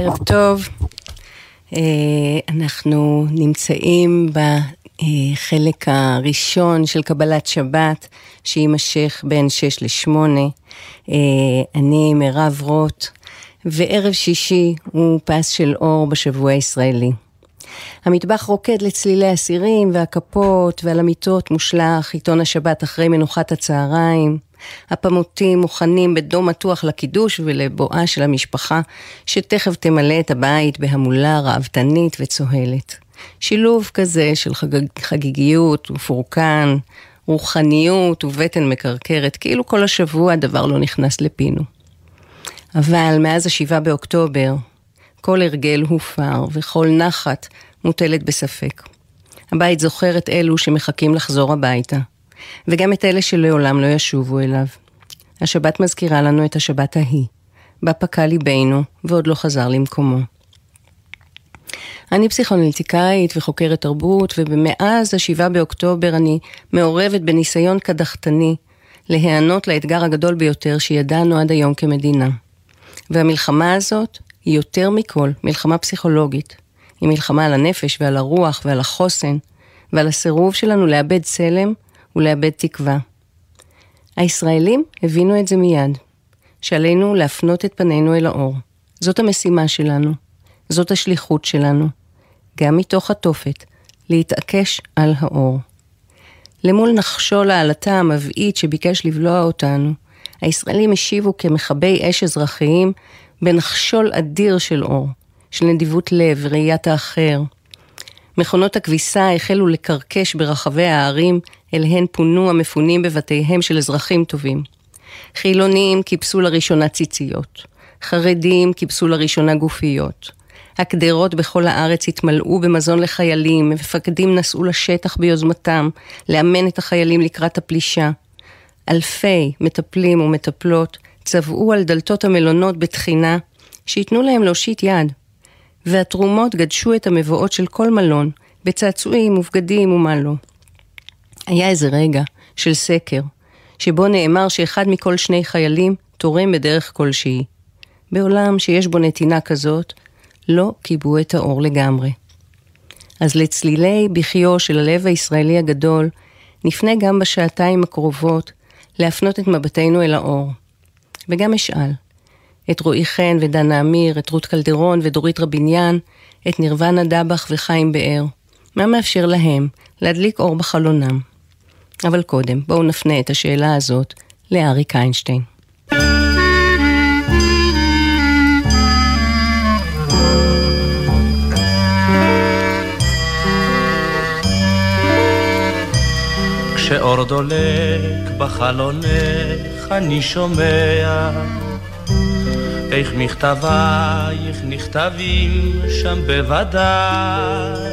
ערב טוב. אה, אנחנו נמצאים בחלק הראשון של קבלת שבת, שיימשך בין 6 ל-8. אני מירב רוט, וערב שישי הוא פס של אור בשבוע הישראלי. המטבח רוקד לצלילי הסירים והכפות, ועל המיטות מושלך עיתון השבת אחרי מנוחת הצהריים. הפמוטים מוכנים בדום מתוח לקידוש ולבואה של המשפחה, שתכף תמלא את הבית בהמולה ראוותנית וצוהלת. שילוב כזה של חג... חגיגיות ופורקן, רוחניות ובטן מקרקרת, כאילו כל השבוע הדבר לא נכנס לפינו. אבל מאז השבעה באוקטובר, כל הרגל הופר וכל נחת מוטלת בספק. הבית זוכר את אלו שמחכים לחזור הביתה, וגם את אלה שלעולם לא ישובו אליו. השבת מזכירה לנו את השבת ההיא, בה פקע ליבנו ועוד לא חזר למקומו. אני פסיכונליטיקאית וחוקרת תרבות, ומאז השבעה באוקטובר אני מעורבת בניסיון קדחתני להיענות לאתגר הגדול ביותר שידענו עד היום כמדינה. והמלחמה הזאת היא יותר מכל מלחמה פסיכולוגית. היא מלחמה על הנפש ועל הרוח ועל החוסן ועל הסירוב שלנו לאבד צלם ולאבד תקווה. הישראלים הבינו את זה מיד, שעלינו להפנות את פנינו אל האור. זאת המשימה שלנו, זאת השליחות שלנו, גם מתוך התופת, להתעקש על האור. למול נחשול העלטה המבעית שביקש לבלוע אותנו, הישראלים השיבו כמכבי אש אזרחיים בנחשול אדיר של אור, של נדיבות לב וראיית האחר. מכונות הכביסה החלו לקרקש ברחבי הערים, אליהן פונו המפונים בבתיהם של אזרחים טובים. חילונים כיבסו לראשונה ציציות, חרדים כיבסו לראשונה גופיות. הקדרות בכל הארץ התמלאו במזון לחיילים, מפקדים נסעו לשטח ביוזמתם, לאמן את החיילים לקראת הפלישה. אלפי מטפלים ומטפלות צבעו על דלתות המלונות בתחינה, שייתנו להם להושיט יד. והתרומות גדשו את המבואות של כל מלון, בצעצועים ובגדים ומה לא. היה איזה רגע של סקר, שבו נאמר שאחד מכל שני חיילים תורם בדרך כלשהי. בעולם שיש בו נתינה כזאת, לא כיבו את האור לגמרי. אז לצלילי בכיו של הלב הישראלי הגדול, נפנה גם בשעתיים הקרובות להפנות את מבטנו אל האור. וגם אשאל, את רועי חן ודנה אמיר, את רות קלדרון ודורית רביניאן, את נירוונה דבח וחיים באר. מה מאפשר להם להדליק אור בחלונם? אבל קודם, בואו נפנה את השאלה הזאת לאריק איינשטיין. כשאור דולק בחלונך אני שומע איך מכתבייך נכתבים שם בוודאי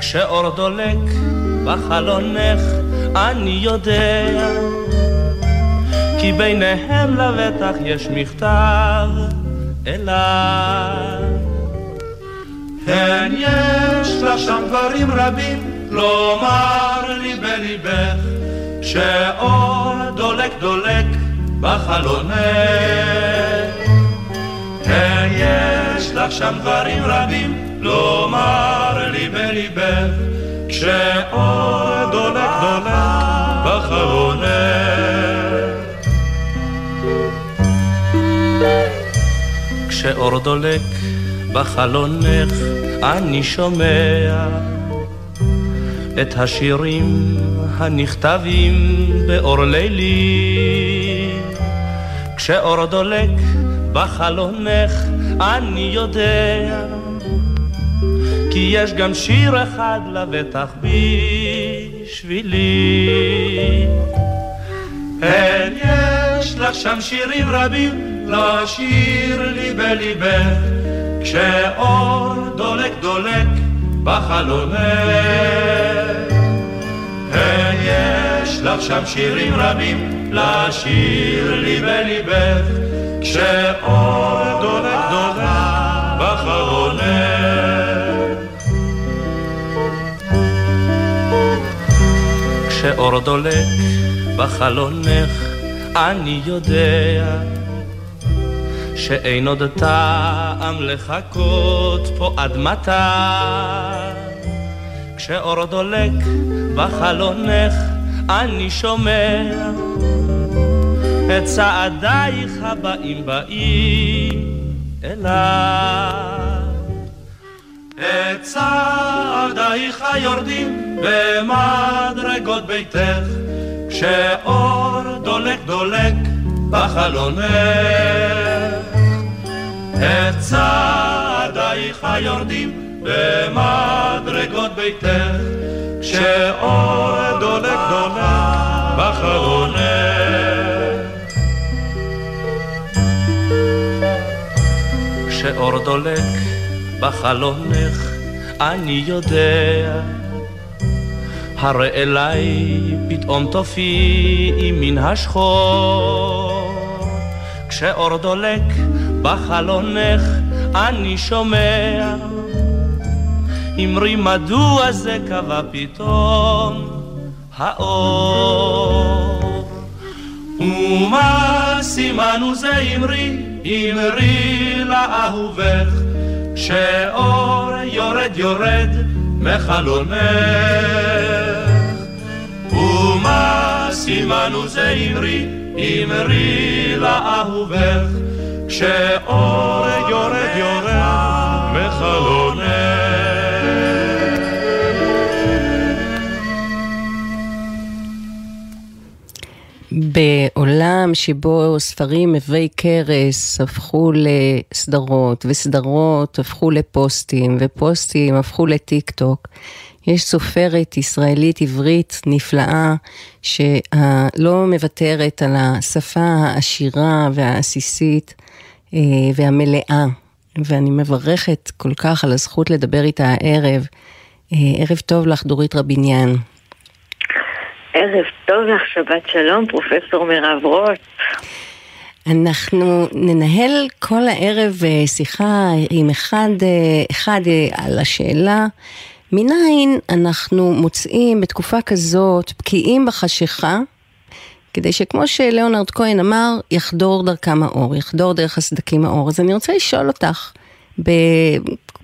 כשאור דולק בחלונך אני יודע כי ביניהם לבטח יש מכתב אליי. כן, יש לך שם דברים רבים לומר לי בליבך, שאור דולק דולק בחלונך. כן, יש לך שם דברים רבים לומר לי בליבך, כשאור דולק דולק בחלונך. כשאור דולק בחלונך אני שומע את השירים הנכתבים באור לילי. כשאור דולק בחלונך אני יודע כי יש גם שיר אחד לבטח בשבילי. כן, יש לך שם שירים רבים לשיר לי בליבך כשאור דולק דולק בחלונך. יש לך שם שירים רבים לשיר לי בליבך, כשאור דולק דולק בחלונך. כשאור דולק בחלונך אני יודע שאין עוד טעם לחכות פה עד מתי. כשאור דולק בחלונך אני שומע את צעדייך הבאים באים אליי. את צעדייך היורדים במדרגות ביתך, כשאור דולק דולק בחלונך. את צעדייך היורדים במדרגות ביתך, כשאור דולק דולק בחלונך. כשאור דולק בחלונך, אני יודע, הרי אליי פתאום תופיעי מן השחור. כשאור דולק בחלונך, אני שומע, אמרי מדוע זה קבע פתאום האור. ומה סימנו זה אמרי, אמרי לאהובך, שאור יורד יורד מחלונך. ומה סימנו זה אמרי, אמרי לאהובך, שאור יורד יורד מחלונך. בעולם שבו ספרים עבי כרס הפכו לסדרות, וסדרות הפכו לפוסטים, ופוסטים הפכו לטיק טוק, יש סופרת ישראלית עברית נפלאה, שלא מוותרת על השפה העשירה והעסיסית אה, והמלאה, ואני מברכת כל כך על הזכות לדבר איתה הערב. אה, ערב טוב לך, דורית רביניאן. ערב טוב לך, שבת שלום, פרופסור מירב רוט. אנחנו ננהל כל הערב אה, שיחה עם אחד, אה, אחד אה, על השאלה מניין אנחנו מוצאים בתקופה כזאת בקיאים בחשיכה, כדי שכמו שלאונרד כהן אמר, יחדור דרכם האור, יחדור דרך הסדקים האור. אז אני רוצה לשאול אותך,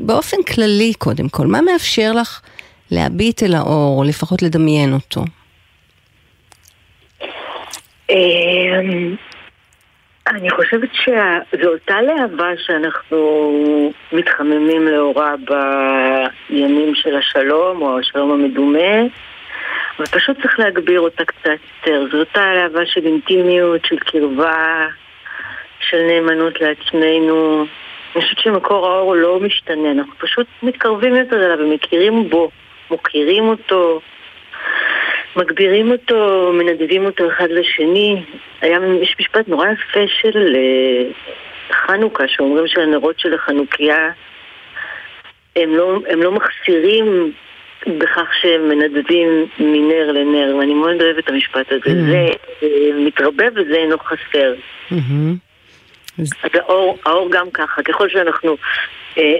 באופן כללי קודם כל, מה מאפשר לך להביט אל האור, או לפחות לדמיין אותו? אמ, אני חושבת שזו אותה להבה שאנחנו מתחממים לאורה בימים של השלום או השלום המדומה אבל פשוט צריך להגביר אותה קצת יותר. זו אותה להבה של אינטימיות, של קרבה, של נאמנות לעצמנו. אני חושבת שמקור האור לא משתנה, אנחנו פשוט מתקרבים יותר אליו ומכירים בו, מוקירים אותו, מגבירים אותו, מנדבים אותו אחד לשני. היה, יש משפט נורא יפה של uh, חנוכה, שאומרים שהנרות של החנוכיה הם לא, הם לא מחסירים בכך שהם מנדבים מנר לנר, ואני מאוד אוהבת את המשפט הזה. Mm-hmm. זה uh, מתרבה וזה אינו חסר. Mm-hmm. אז האור, האור גם ככה, ככל שאנחנו אה,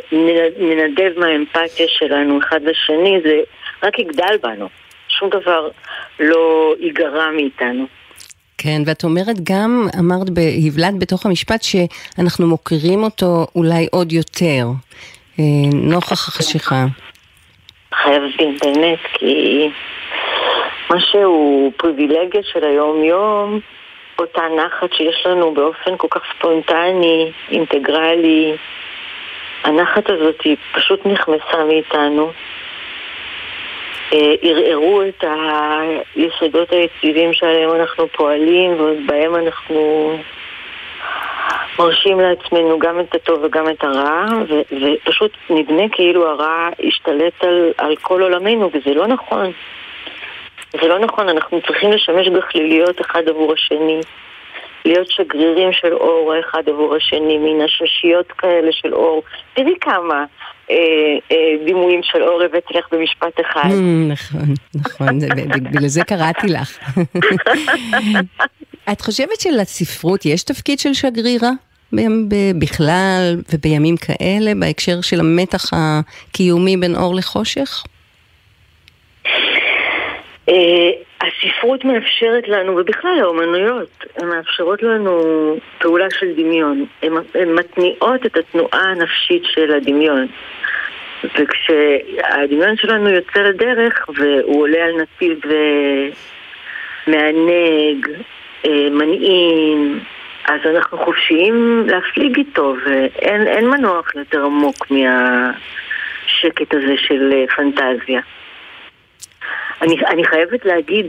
ננדב מהאמפתיה שלנו אחד לשני, זה רק יגדל בנו. שום דבר לא ייגרע מאיתנו. כן, ואת אומרת גם, אמרת, הבלעת בתוך המשפט שאנחנו מוכירים אותו אולי עוד יותר, אה, נוכח החשיכה. חייבים, באמת, כי משהו פריבילגיה של היום-יום, אותה נחת שיש לנו באופן כל כך ספונטני, אינטגרלי, הנחת הזאת היא פשוט נכנסה מאיתנו. אה, ערערו את היסודות היציבים שעליהם אנחנו פועלים ובהם אנחנו מרשים לעצמנו גם את הטוב וגם את הרע ו- ופשוט נדמה כאילו הרע השתלט על, על כל עולמנו וזה לא נכון. זה לא נכון, אנחנו צריכים לשמש גחליליות אחד עבור השני. להיות שגרירים של אור האחד עבור השני, מין הששיות כאלה של אור. תראי כמה דימויים של אור הבאתי לך במשפט אחד. Mm, נכון, נכון, בגלל זה קראתי לך. את חושבת שלספרות יש תפקיד של שגרירה? בכלל ובימים כאלה, בהקשר של המתח הקיומי בין אור לחושך? אה, הספרות מאפשרת לנו, ובכלל האומנויות, הן מאפשרות לנו פעולה של דמיון. הן מתניעות את התנועה הנפשית של הדמיון. וכשהדמיון שלנו יוצא לדרך והוא עולה על נתיב אה, מענג, אה, מנעים, אז אנחנו חופשיים להפליג איתו, ואין מנוח יותר עמוק מהשקט הזה של אה, פנטזיה. אני, אני חייבת להגיד,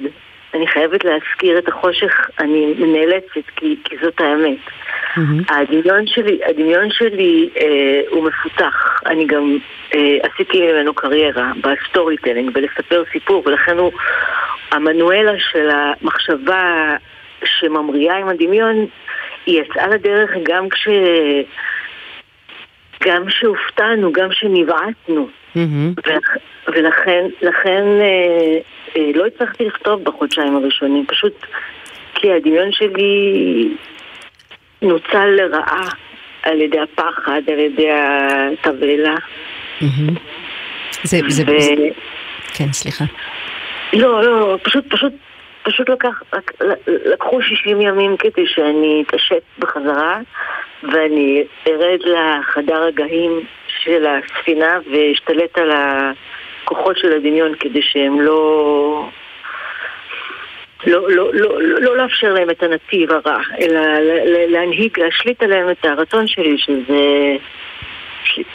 אני חייבת להזכיר את החושך, אני נאלצת, כי, כי זאת האמת. Mm-hmm. הדמיון שלי, הדמיון שלי אה, הוא מפותח. אני גם אה, עשיתי ממנו קריירה ב storytelling, בלספר סיפור, ולכן הוא המנואלה של המחשבה שממריאה עם הדמיון, היא יצאה לדרך גם כש... גם שהופתענו, גם שנבעטנו. Mm-hmm. ולכן לכן, אה, לא הצלחתי לכתוב בחודשיים הראשונים, פשוט כי הדמיון שלי נוצל לרעה על ידי הפחד, על ידי התבהלה. Mm-hmm. זה, זה, ו... זה... כן, סליחה. לא, לא, פשוט, פשוט, פשוט לקח, לקחו 60 ימים כדי שאני אתעשת בחזרה ואני ארד לחדר הגאים של הספינה ואשתלט על הכוחות של הדמיון כדי שהם לא... לא, לא, לא, לא, לא לאפשר להם את הנתיב הרע, אלא להנהיג, להשליט עליהם את הרצון שלי, שזה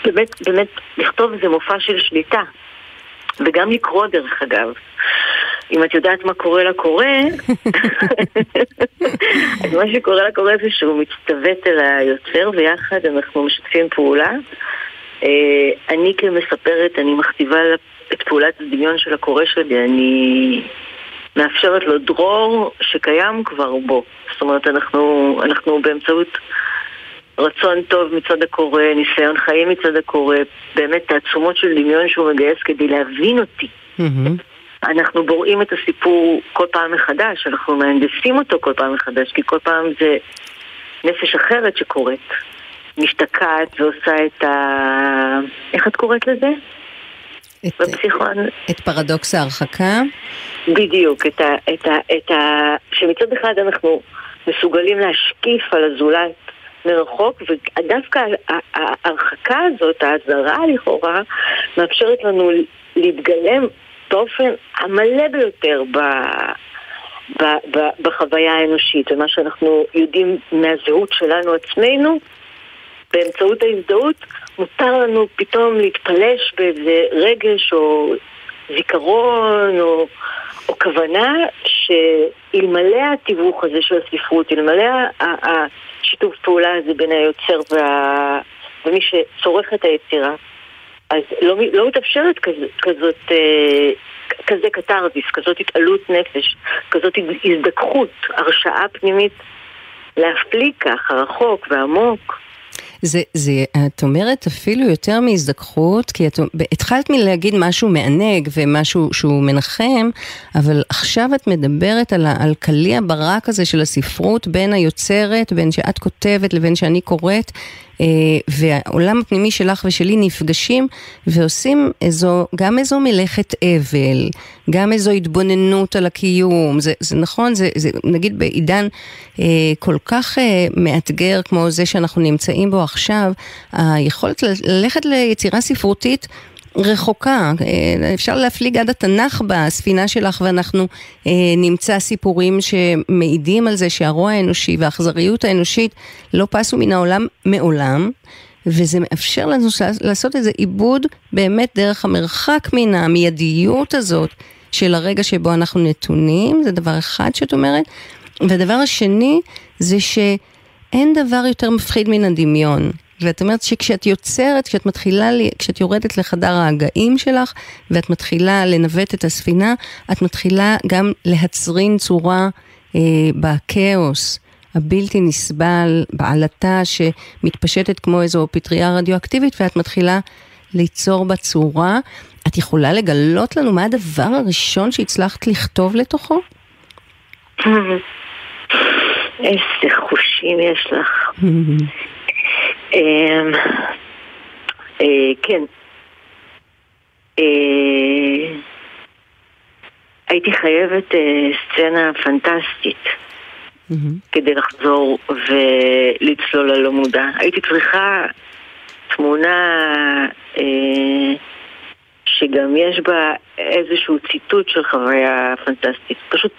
באמת, באמת, לכתוב איזה מופע של שליטה. וגם לקרוא דרך אגב. אם את יודעת מה קורה לקורא, אז מה שקורה לקורא זה שהוא מצטוות אל היוצר ויחד אנחנו משתפים פעולה. אה, אני כמספרת, אני מכתיבה את פעולת הדמיון של הקורא שלי, אני מאפשרת לו דרור שקיים כבר בו. זאת אומרת, אנחנו, אנחנו באמצעות רצון טוב מצד הקורא, ניסיון חיים מצד הקורא, באמת תעצומות של דמיון שהוא מגייס כדי להבין אותי. Mm-hmm. אנחנו בוראים את הסיפור כל פעם מחדש, אנחנו מהנדסים אותו כל פעם מחדש, כי כל פעם זה נפש אחרת שקורית. משתקעת ועושה את ה... איך את קוראת לזה? את, בפסיכון... את פרדוקס ההרחקה? בדיוק, את ה, את ה, את ה... שמצד אחד אנחנו מסוגלים להשקיף על הזולת מרחוק, ודווקא ההרחקה הזאת, האזהרה לכאורה, מאפשרת לנו להתגלם באופן המלא ביותר ב... ב, ב, בחוויה האנושית, ומה שאנחנו יודעים מהזהות שלנו עצמנו, באמצעות ההזדהות, מותר לנו פתאום להתפלש באיזה רגש או זיכרון או, או כוונה שאלמלא התיווך הזה של הספרות, אלמלא השיתוף פעולה הזה בין היוצר וה... ומי שצורך את היצירה, אז לא, לא מתאפשרת כז, כזאת, אה, כזה קתרזיס, כזאת התעלות נפש, כזאת הזדככות, הרשאה פנימית להפליג ככה רחוק ועמוק. זה, זה, את אומרת אפילו יותר מהזדככות, כי את התחלת מלהגיד משהו מענג ומשהו שהוא מנחם, אבל עכשיו את מדברת על, על קליע ברק הזה של הספרות בין היוצרת, בין שאת כותבת לבין שאני קוראת, והעולם הפנימי שלך ושלי נפגשים ועושים איזו, גם איזו מלאכת אבל, גם איזו התבוננות על הקיום, זה, זה נכון, זה, זה נגיד בעידן אה, כל כך אה, מאתגר כמו זה שאנחנו נמצאים בו עכשיו, היכולת ללכת ליצירה ספרותית רחוקה, אה, אפשר להפליג עד התנ"ך בספינה שלך ואנחנו אה, נמצא סיפורים שמעידים על זה שהרוע האנושי והאכזריות האנושית לא פסו מן העולם מעולם. וזה מאפשר לנו לעשות איזה עיבוד באמת דרך המרחק מן המיידיות הזאת של הרגע שבו אנחנו נתונים, זה דבר אחד שאת אומרת. והדבר השני זה שאין דבר יותר מפחיד מן הדמיון. ואת אומרת שכשאת יוצרת, כשאת מתחילה, כשאת יורדת לחדר ההגאים שלך, ואת מתחילה לנווט את הספינה, את מתחילה גם להצרין צורה אה, בכאוס. הבלתי נסבל, בעלתה שמתפשטת כמו איזו פטריה רדיואקטיבית, ואת מתחילה ליצור בה צורה. את יכולה לגלות לנו מה הדבר הראשון שהצלחת לכתוב לתוכו? איזה חושים יש לך. אמ, אה, כן. אה, הייתי חייבת אה, סצנה פנטסטית mm-hmm. כדי לחזור ולצלול ללא מודע. הייתי צריכה תמונה שגם יש בה איזשהו ציטוט של חוויה פנטסטית. פשוט,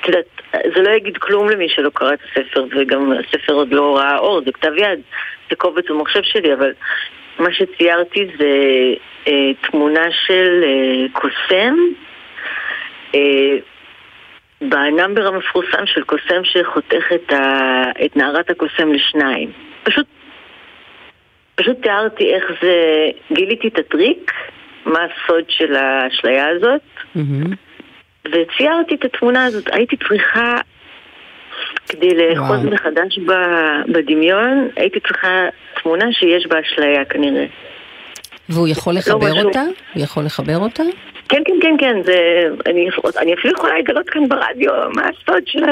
את יודעת, זה לא יגיד כלום למי שלא קרא את הספר, וגם הספר עוד לא ראה אור, זה כתב יד, זה קובץ במחשב שלי, אבל מה שציירתי זה אה, תמונה של אה, קוסם, אה, בנאמבר המפורסם של קוסם שחותך את, ה, את נערת הקוסם לשניים. פשוט, פשוט תיארתי איך זה, גיליתי את הטריק, מה הסוד של האשליה הזאת, mm-hmm. וציירתי את התמונה הזאת. הייתי צריכה, כדי לאחוז מחדש בדמיון, הייתי צריכה תמונה שיש בה אשליה כנראה. והוא יכול לא לחבר לא אותה? הוא יכול לחבר אותה? כן, כן, כן, כן, זה, אני, אני אפילו יכולה לגלות כאן ברדיו מה הסוד של,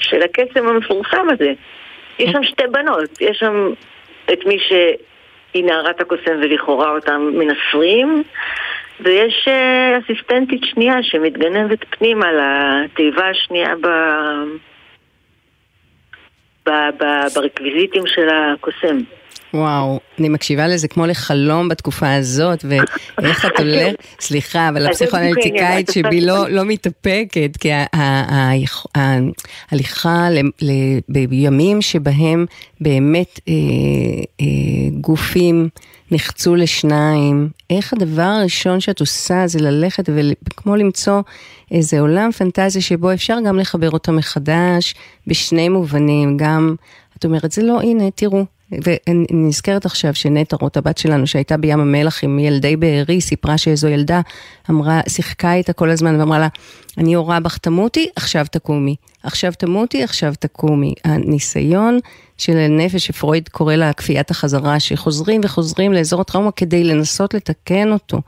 של הקסם המפורסם הזה. יש שם שתי בנות, יש שם את מי שהיא נערת הקוסם ולכאורה אותם מנסרים, ויש uh, אסיסטנטית שנייה שמתגנבת פנימה לתיבה השנייה ב... ברקוויזיטים של הקוסם. וואו, אני מקשיבה לזה כמו לחלום בתקופה הזאת, ואיך את הולכת, סליחה, אבל הפסיכואנליטיקאית שבי לא, לא מתאפקת, כי ההליכה בימים שבהם באמת אה, אה, גופים נחצו לשניים, איך הדבר הראשון שאת עושה זה ללכת וכמו למצוא איזה עולם פנטזיה שבו אפשר גם לחבר אותה מחדש בשני מובנים, גם, את אומרת, זה לא, הנה, תראו, ואני נזכרת עכשיו שנטע רוט, הבת שלנו, שהייתה בים המלח עם ילדי בארי, סיפרה שאיזו ילדה אמרה, שיחקה איתה כל הזמן ואמרה לה, אני הורה בך תמותי, עכשיו תקומי. עכשיו תמותי, עכשיו תקומי. הניסיון של הנפש, שפרויד קורא לה כפיית החזרה, שחוזרים וחוזרים לאזור הטראומה כדי לנסות לתקן אותו.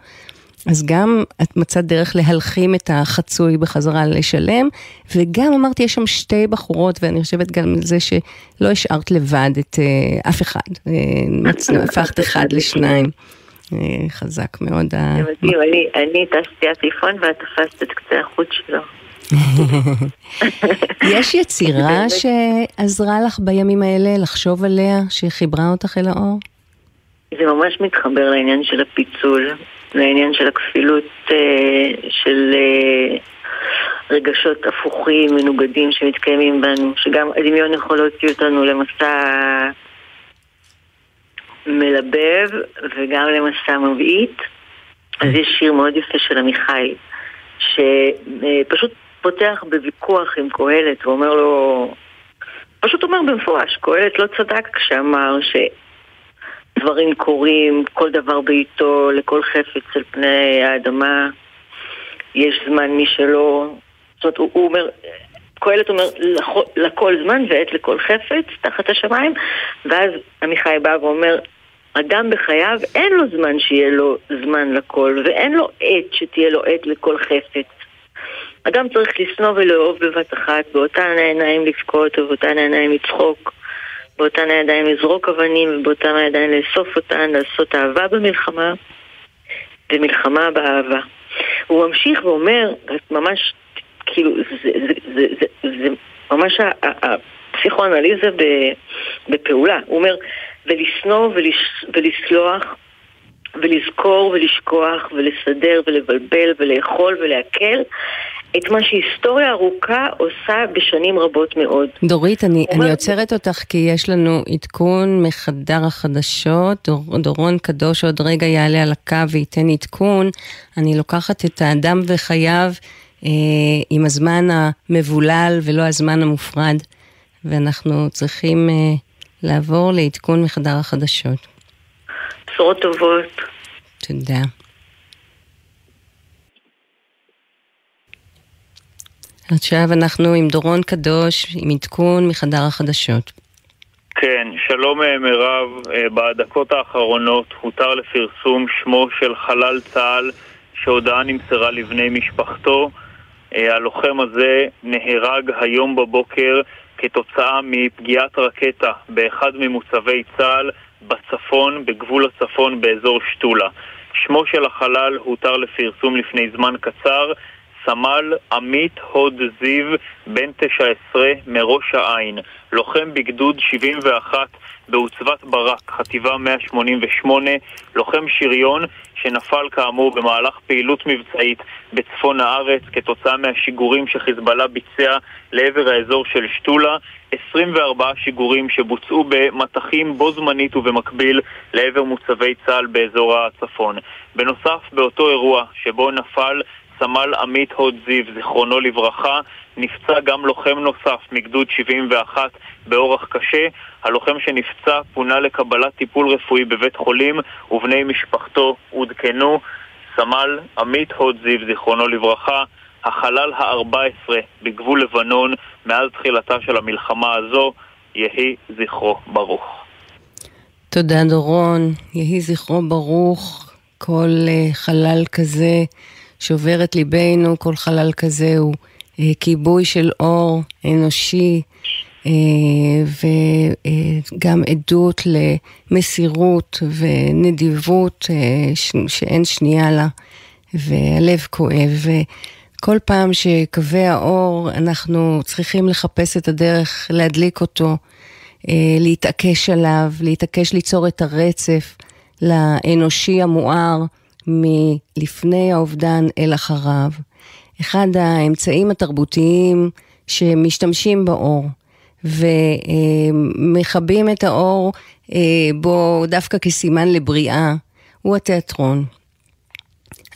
אז גם את מצאת דרך להלחים את החצוי בחזרה לשלם, וגם אמרתי, יש שם שתי בחורות, ואני חושבת גם על זה שלא השארת לבד את uh, אף אחד, uh, הפכת אחד לשניים. Uh, חזק מאוד. זה מדהים, אני טסתי עטיפון ואת תפסת את קצה החוט שלו. יש יצירה שעזרה לך בימים האלה לחשוב עליה, שחיברה אותך אל האור? זה ממש מתחבר לעניין של הפיצול. לעניין של הכפילות אה, של אה, רגשות הפוכים, מנוגדים שמתקיימים בנו, שגם הדמיון יכול להוציא אותנו למסע מלבב וגם למסע מבעית. אז יש שיר מאוד יפה של עמיחי, שפשוט פותח בוויכוח עם קהלת ואומר לו, פשוט אומר במפורש, קהלת לא צדק כשאמר ש... דברים קורים, כל דבר בעיתו, לכל חפץ על פני האדמה. יש זמן משלו. זאת אומרת, הוא, הוא אומר, קהלת אומר לכל זמן ועת לכל חפץ תחת השמיים, ואז עמיחי בא ואומר, אדם בחייו אין לו זמן שיהיה לו זמן לכל, ואין לו עת שתהיה לו עת לכל חפץ. אדם צריך לשנוא ולאהוב בבת אחת, באותן העיניים לבכות ובאותן העיניים לצחוק. באותן הידיים לזרוק אבנים ובאותן הידיים לאסוף אותן, לעשות אהבה במלחמה ומלחמה באהבה. הוא ממשיך ואומר, ממש, כאילו, זה, זה, זה, זה, זה ממש הפסיכואנליזה בפעולה. הוא אומר, ולשנוא ולסלוח ולזכור ולשכוח ולסדר ולבלבל ולאכול ולעכל את מה שהיסטוריה ארוכה עושה בשנים רבות מאוד. דורית, אני, אני עוצרת אותך כי יש לנו עדכון מחדר החדשות. דור, דורון קדוש עוד רגע יעלה על הקו וייתן עדכון. אני לוקחת את האדם וחייו אה, עם הזמן המבולל ולא הזמן המופרד, ואנחנו צריכים אה, לעבור לעדכון מחדר החדשות. בשורות טובות. תודה. עכשיו אנחנו עם דורון קדוש, עם עדכון מחדר החדשות. כן, שלום אה, מירב, אה, בדקות האחרונות הותר לפרסום שמו של חלל צה"ל שהודעה נמסרה לבני משפחתו. אה, הלוחם הזה נהרג היום בבוקר כתוצאה מפגיעת רקטה באחד ממוצבי צה"ל בצפון, בגבול הצפון באזור שתולה. שמו של החלל הותר לפרסום לפני זמן קצר, סמל עמית הוד זיו, בן 19, מראש העין, לוחם בגדוד 71 בעוצבת ברק, חטיבה 188, לוחם שריון שנפל כאמור במהלך פעילות מבצעית בצפון הארץ כתוצאה מהשיגורים שחיזבאללה ביצע לעבר האזור של שתולה, 24 שיגורים שבוצעו במטחים בו זמנית ובמקביל לעבר מוצבי צה"ל באזור הצפון. בנוסף, באותו אירוע שבו נפל סמל עמית הוד זיו, זיכרונו לברכה, נפצע גם לוחם נוסף מגדוד 71 באורח קשה. הלוחם שנפצע פונה לקבלת טיפול רפואי בבית חולים ובני משפחתו עודכנו. סמל עמית הוד זיו, זיכרונו לברכה, החלל ה-14 בגבול לבנון מאז תחילתה של המלחמה הזו, יהי זכרו ברוך. תודה דורון, יהי זכרו ברוך, כל uh, חלל כזה שובר את ליבנו, כל חלל כזה הוא uh, כיבוי של אור אנושי, uh, וגם uh, עדות למסירות ונדיבות uh, ש- שאין שנייה לה, והלב כואב. כל פעם שקווי האור, אנחנו צריכים לחפש את הדרך להדליק אותו, להתעקש עליו, להתעקש ליצור את הרצף לאנושי המואר מלפני האובדן אל אחריו. אחד האמצעים התרבותיים שמשתמשים באור ומכבים את האור בו דווקא כסימן לבריאה, הוא התיאטרון.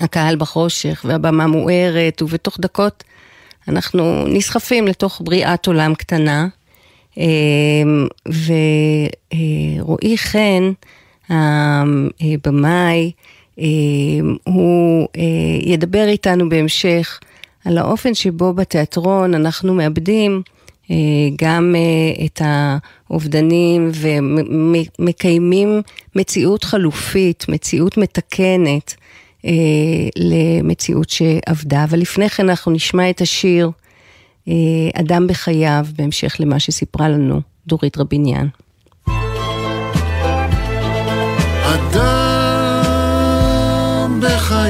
הקהל בחושך והבמה מוארת, ובתוך דקות אנחנו נסחפים לתוך בריאת עולם קטנה. ורועי חן, הבמאי, הוא ידבר איתנו בהמשך על האופן שבו בתיאטרון אנחנו מאבדים גם את האובדנים ומקיימים מציאות חלופית, מציאות מתקנת. אה, למציאות שעבדה, אבל לפני כן אנחנו נשמע את השיר אה, אדם בחייו, בהמשך למה שסיפרה לנו דורית רביניאן.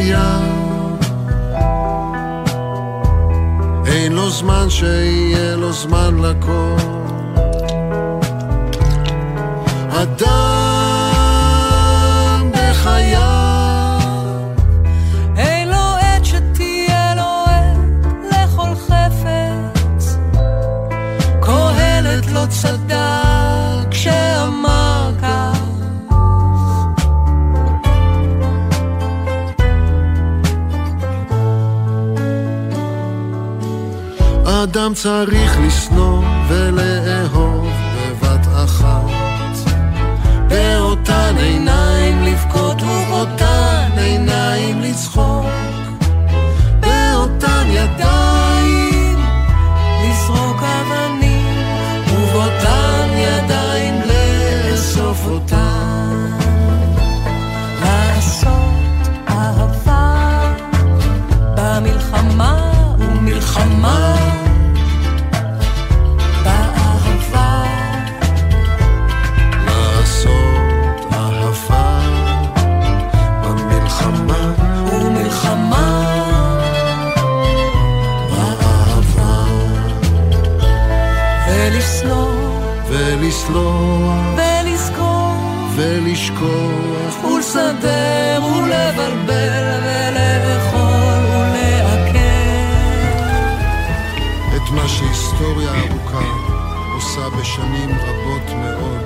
בחייו, אין לו זמן שיהיה לו זמן לכל. אדם אדם צריך לשנוא ולאהוב בבת אחת. באותן עיניים לבכות ובאותן עיניים לצחוק. בשנים רבות מאוד.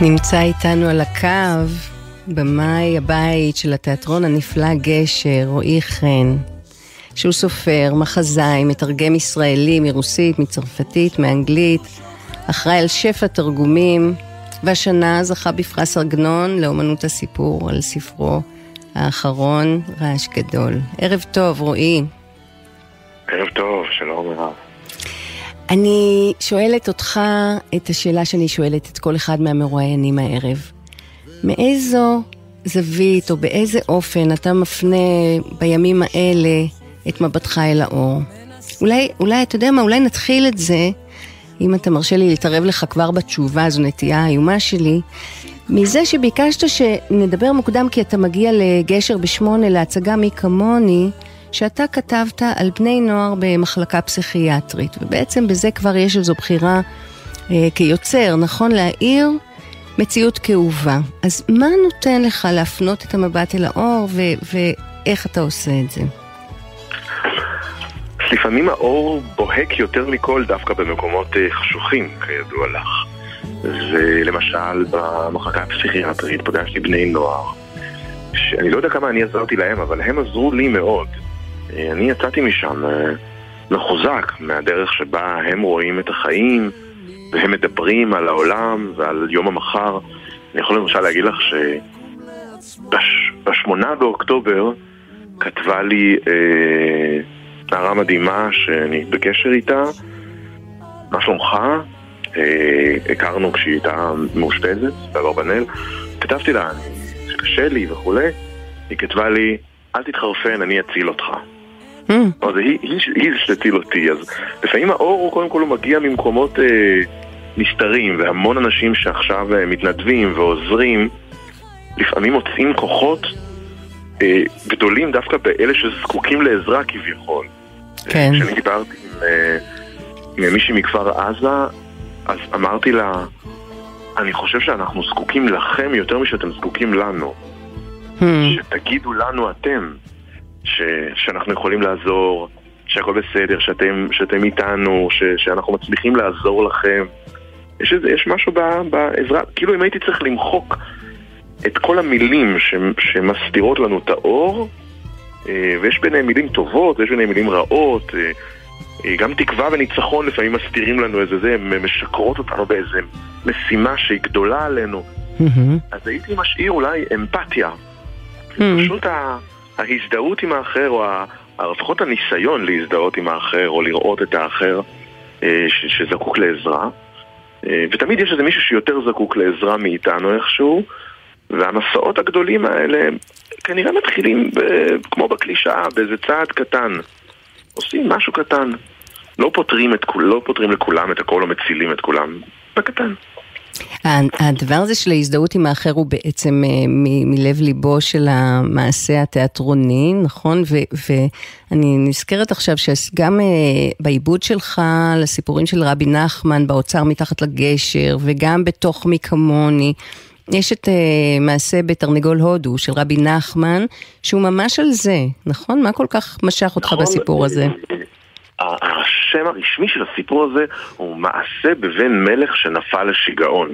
נמצא איתנו על הקו במאי הבית של התיאטרון הנפלא גשר, רועי חן, שהוא סופר, מחזאי, מתרגם ישראלי מרוסית, מצרפתית, מאנגלית, אחראי על שפע תרגומים, והשנה זכה בפרס עגנון לאומנות הסיפור על ספרו האחרון, רעש גדול. ערב טוב, רועי. ערב טוב, שלום מירב. אני שואלת אותך את השאלה שאני שואלת את כל אחד מהמרואיינים הערב. מאיזו זווית או באיזה אופן אתה מפנה בימים האלה את מבטך אל האור? אולי, אולי, אתה יודע מה, אולי נתחיל את זה, אם אתה מרשה לי להתערב לך כבר בתשובה, זו נטייה האיומה שלי, מזה שביקשת שנדבר מוקדם כי אתה מגיע לגשר בשמונה להצגה מי כמוני, שאתה כתבת על בני נוער במחלקה פסיכיאטרית, ובעצם בזה כבר יש איזו בחירה אה, כיוצר, נכון? להאיר מציאות כאובה. אז מה נותן לך להפנות את המבט אל האור ו- ואיך אתה עושה את זה? לפעמים האור בוהק יותר מכל דווקא במקומות אה, חשוכים, כידוע לך. ולמשל, במחלקה הפסיכיאטרית פגשתי בני נוער, שאני לא יודע כמה אני עזרתי להם, אבל הם עזרו לי מאוד. אני יצאתי משם אה, מחוזק מהדרך שבה הם רואים את החיים, והם מדברים על העולם ועל יום המחר. אני יכול למשל להגיד לך שבשמונה באוקטובר כתבה לי אה, נערה מדהימה שאני בקשר איתה, מה שלומך? אה, הכרנו כשהיא הייתה מאושפזת באברבנאל, כתבתי לה שקשה לי וכולי, היא כתבה לי, אל תתחרפן, אני אציל אותך. Mm. אז היא, היא, היא שתציל אותי, אז לפעמים האור הוא קודם כל הוא מגיע ממקומות אה, נסתרים, והמון אנשים שעכשיו אה, מתנדבים ועוזרים, לפעמים מוצאים כוחות אה, גדולים דווקא באלה שזקוקים לעזרה כביכול. כן. כשאני דיברתי עם, אה, עם מישהי מכפר עזה, אז אמרתי לה, אני חושב שאנחנו זקוקים לכם יותר משאתם זקוקים לנו. Hmm. שתגידו לנו אתם ש, שאנחנו יכולים לעזור, שהכל בסדר, שאתם, שאתם איתנו, ש, שאנחנו מצליחים לעזור לכם. יש, איזה, יש משהו ב, בעזרה, כאילו אם הייתי צריך למחוק את כל המילים ש, שמסתירות לנו את האור, אה, ויש ביניהם מילים טובות, ויש ביניהם מילים רעות, אה, אה, גם תקווה וניצחון לפעמים מסתירים לנו איזה זה, הן משקרות אותנו באיזה משימה שהיא גדולה עלינו. מהמם. אז הייתי משאיר אולי אמפתיה. Hmm. פשוט ה- ההזדהות עם האחר, או לפחות הניסיון להזדהות עם האחר, או לראות את האחר אה, ש- שזקוק לעזרה. אה, ותמיד יש איזה מישהו שיותר זקוק לעזרה מאיתנו איכשהו, והמסעות הגדולים האלה כנראה מתחילים ב- כמו בקלישאה, באיזה צעד קטן. עושים משהו קטן. לא פותרים, את, לא פותרים לכולם את הכל או מצילים את כולם. בקטן. הדבר הזה של ההזדהות עם האחר הוא בעצם אה, מ- מלב ליבו של המעשה התיאטרוני, נכון? ו- ואני נזכרת עכשיו שגם אה, בעיבוד שלך לסיפורים של רבי נחמן באוצר מתחת לגשר, וגם בתוך מי כמוני, יש את אה, מעשה בתרנגול הודו של רבי נחמן, שהוא ממש על זה, נכון? מה כל כך משך אותך נכון, בסיפור הזה? השם הרשמי של הסיפור הזה הוא מעשה בבן מלך שנפל לשיגעון.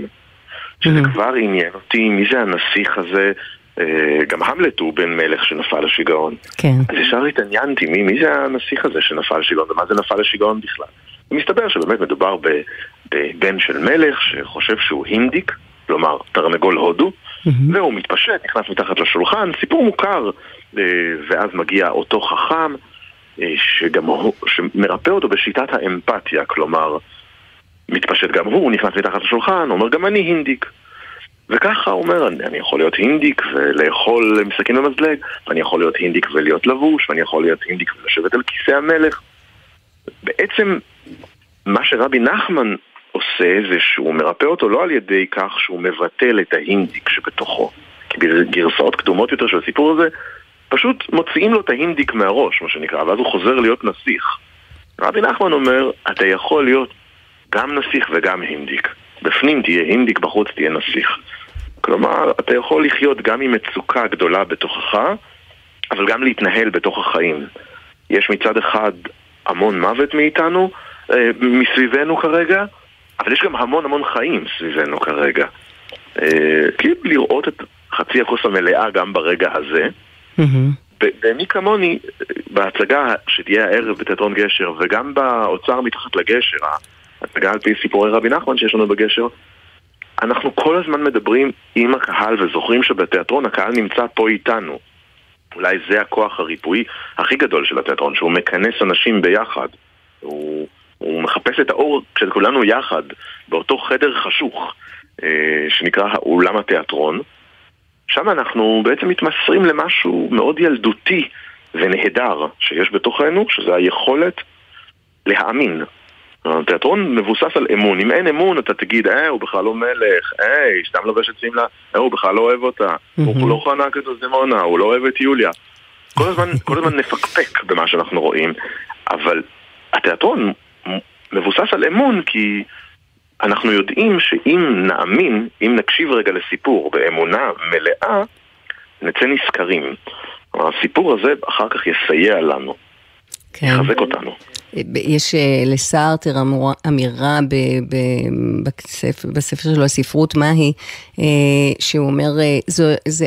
שזה Mhm. כבר עניין אותי, מי זה הנסיך הזה? אה, גם המלט הוא בן מלך שנפל לשיגעון. כן. אז ישר התעניינתי, מי, מי זה הנסיך הזה שנפל לשיגעון, ומה זה נפל לשיגעון בכלל? ומסתבר שבאמת מדובר בבן של מלך שחושב שהוא הינדיק, כלומר תרנגול הודו, מהמם. והוא מתפשט, נכנס מתחת לשולחן, סיפור מוכר, אה, ואז מגיע אותו חכם, שגם הוא, שמרפא אותו בשיטת האמפתיה, כלומר, מתפשט גם הוא, נכנס מתחת לשולחן, אומר גם אני הינדיק. וככה הוא אומר, אני, אני יכול להיות הינדיק ולאכול עם סכין ומזלג, ואני יכול להיות הינדיק ולהיות לבוש, ואני יכול להיות הינדיק ולשבת על כיסא המלך. בעצם, מה שרבי נחמן עושה זה שהוא מרפא אותו לא על ידי כך שהוא מבטל את ההינדיק שבתוכו. כי בגרסאות קדומות יותר של הסיפור הזה, פשוט מוציאים לו את ההינדיק מהראש, מה שנקרא, ואז הוא חוזר להיות נסיך. רבי נחמן אומר, אתה יכול להיות גם נסיך וגם הינדיק. בפנים תהיה הינדיק, בחוץ תהיה נסיך. כלומר, אתה יכול לחיות גם עם מצוקה גדולה בתוכך, אבל גם להתנהל בתוך החיים. יש מצד אחד המון מוות מאיתנו, אה, מסביבנו כרגע, אבל יש גם המון המון חיים סביבנו כרגע. כאילו לראות את חצי הכוס המלאה גם ברגע הזה. ב- במי כמוני, בהצגה שתהיה הערב בתיאטרון גשר, וגם באוצר מתחת לגשר, ההצגה על פי סיפורי רבי נחמן שיש לנו בגשר, אנחנו כל הזמן מדברים עם הקהל וזוכרים שבתיאטרון הקהל נמצא פה איתנו. אולי זה הכוח הריפוי הכי גדול של התיאטרון, שהוא מכנס אנשים ביחד. הוא, הוא מחפש את האור כשכולנו יחד, באותו חדר חשוך, אה, שנקרא אולם התיאטרון. שם אנחנו בעצם מתמסרים למשהו מאוד ילדותי ונהדר שיש בתוכנו, שזה היכולת להאמין. התיאטרון מבוסס על אמון, אם אין אמון אתה תגיד, אה, הוא בכלל לא מלך, היי, סתם לובש את שמלה, אה, הוא בכלל לא אוהב אותה, הוא לא חנק את הזמונה, הוא לא אוהב את יוליה. כל הזמן, כל הזמן נפקפק במה שאנחנו רואים, אבל התיאטרון מבוסס על אמון כי אנחנו יודעים שאם נאמין, אם נקשיב רגע לסיפור באמונה מלאה, נצא נשכרים. הסיפור הזה אחר כך יסייע לנו, כן. יחזק אותנו. יש אה, לסארטר אמירה ב, ב, בספר, בספר שלו, הספרות מהי, אה, שהוא אומר, אה, זו, זה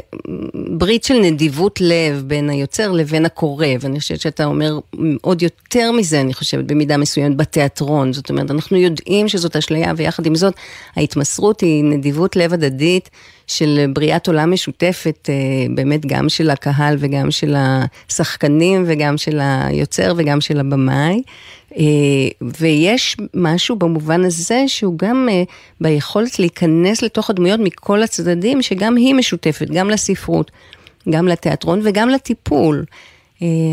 ברית של נדיבות לב בין היוצר לבין הקורא, ואני חושבת שאתה אומר עוד יותר מזה, אני חושבת, במידה מסוימת, בתיאטרון. זאת אומרת, אנחנו יודעים שזאת אשליה, ויחד עם זאת, ההתמסרות היא נדיבות לב הדדית. של בריאת עולם משותפת, אה, באמת גם של הקהל וגם של השחקנים וגם של היוצר וגם של הבמאי. אה, ויש משהו במובן הזה שהוא גם אה, ביכולת להיכנס לתוך הדמויות מכל הצדדים, שגם היא משותפת, גם לספרות, גם לתיאטרון וגם לטיפול.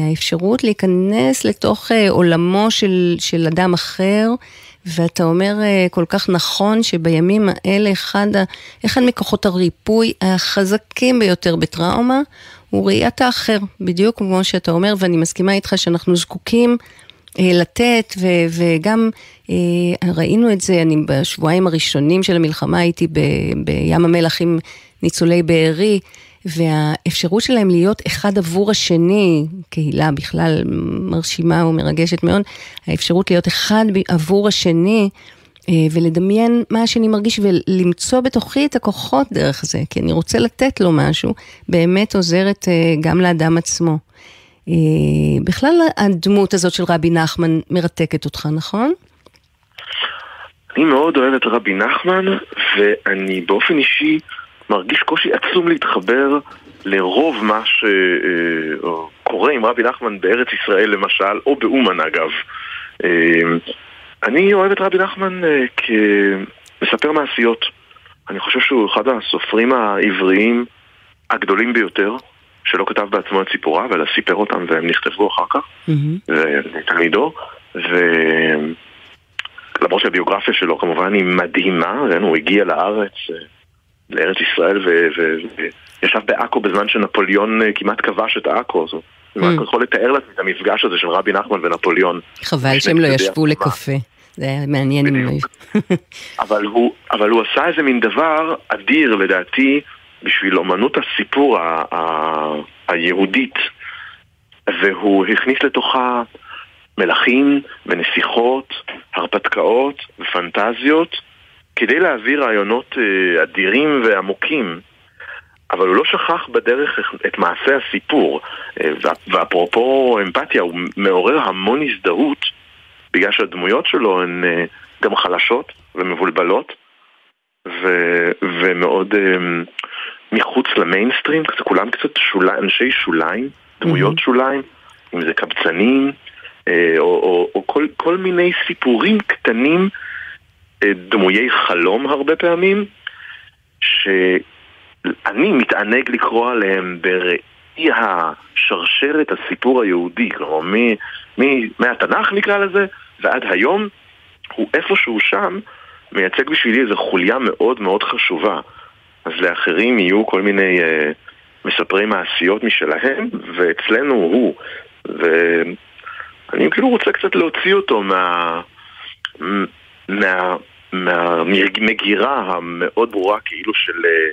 האפשרות להיכנס לתוך עולמו של, של אדם אחר, ואתה אומר אה, כל כך נכון שבימים האלה אחד, אחד מכוחות הריפוי החזקים ביותר בטראומה הוא ראיית האחר, בדיוק כמו שאתה אומר, ואני מסכימה איתך שאנחנו זקוקים אה, לתת, ו- וגם אה, ראינו את זה, אני בשבועיים הראשונים של המלחמה הייתי ב- בים המלח עם ניצולי בארי. והאפשרות שלהם להיות אחד עבור השני, קהילה בכלל מרשימה ומרגשת מאוד, האפשרות להיות אחד עבור השני אה, ולדמיין מה השני מרגיש ולמצוא בתוכי את הכוחות דרך זה, כי אני רוצה לתת לו משהו, באמת עוזרת אה, גם לאדם עצמו. אה, בכלל הדמות הזאת של רבי נחמן מרתקת אותך, נכון? אני מאוד אוהב את רבי נחמן, ואני באופן אישי מרגיש קושי עצום להתחבר לרוב מה שקורה עם רבי נחמן בארץ ישראל למשל, או באומן אגב. אה, אני אוהב את רבי נחמן אה, כמספר מעשיות. אני חושב שהוא אחד הסופרים העבריים הגדולים ביותר, שלא כתב בעצמו את סיפוריו, אלא סיפר אותם והם נכתבו אחר כך, לתלמידו, ולמרות שהביוגרפיה שלו כמובן היא מדהימה? הוא הגיע לארץ, אה, לארץ ישראל, וישב בעכו בזמן שנפוליאון אה, כמעט כבש את עכו, אז אני רק יכול לתאר לעצמי את המפגש הזה של רבי נחמן ונפוליאון. חבל שהם לא ישבו. לקפה, זה היה מעניין היו- אבל הוא, אבל הוא עשה איזה מין דבר אדיר לדעתי בשביל אומנות הסיפור ה- ה- היהודית. והוא הכניס לתוכה מלכים ונסיכות, הרפתקאות ופנטזיות כדי להביא רעיונות אה, אדירים ועמוקים אבל הוא לא שכח בדרך את מעשה הסיפור. אה, ואפרופו אמפתיה הוא מעורר המון הזדהות בגלל שהדמויות שלו הן אה, גם חלשות ומבולבלות ו- ומאוד מחוץ למיינסטרים, כולם קצת שול... אנשי שוליים, דמויות שוליים, אם זה קבצנים או, או, או כל, כל מיני סיפורים קטנים, דמויי חלום הרבה פעמים, שאני מתענג לקרוא עליהם בראי השרשרת הסיפור היהודי, כלומר מ- מ- מהתנ"ך נקרא לזה, ועד היום, הוא איפשהו שם מייצג בשבילי איזו חוליה מאוד מאוד חשובה. אז לאחרים יהיו כל מיני אה, מספרי מעשיות משלהם, ואצלנו הוא. ואני כאילו רוצה קצת להוציא אותו מה... מה... מהמגירה המאוד ברורה כאילו של, אה,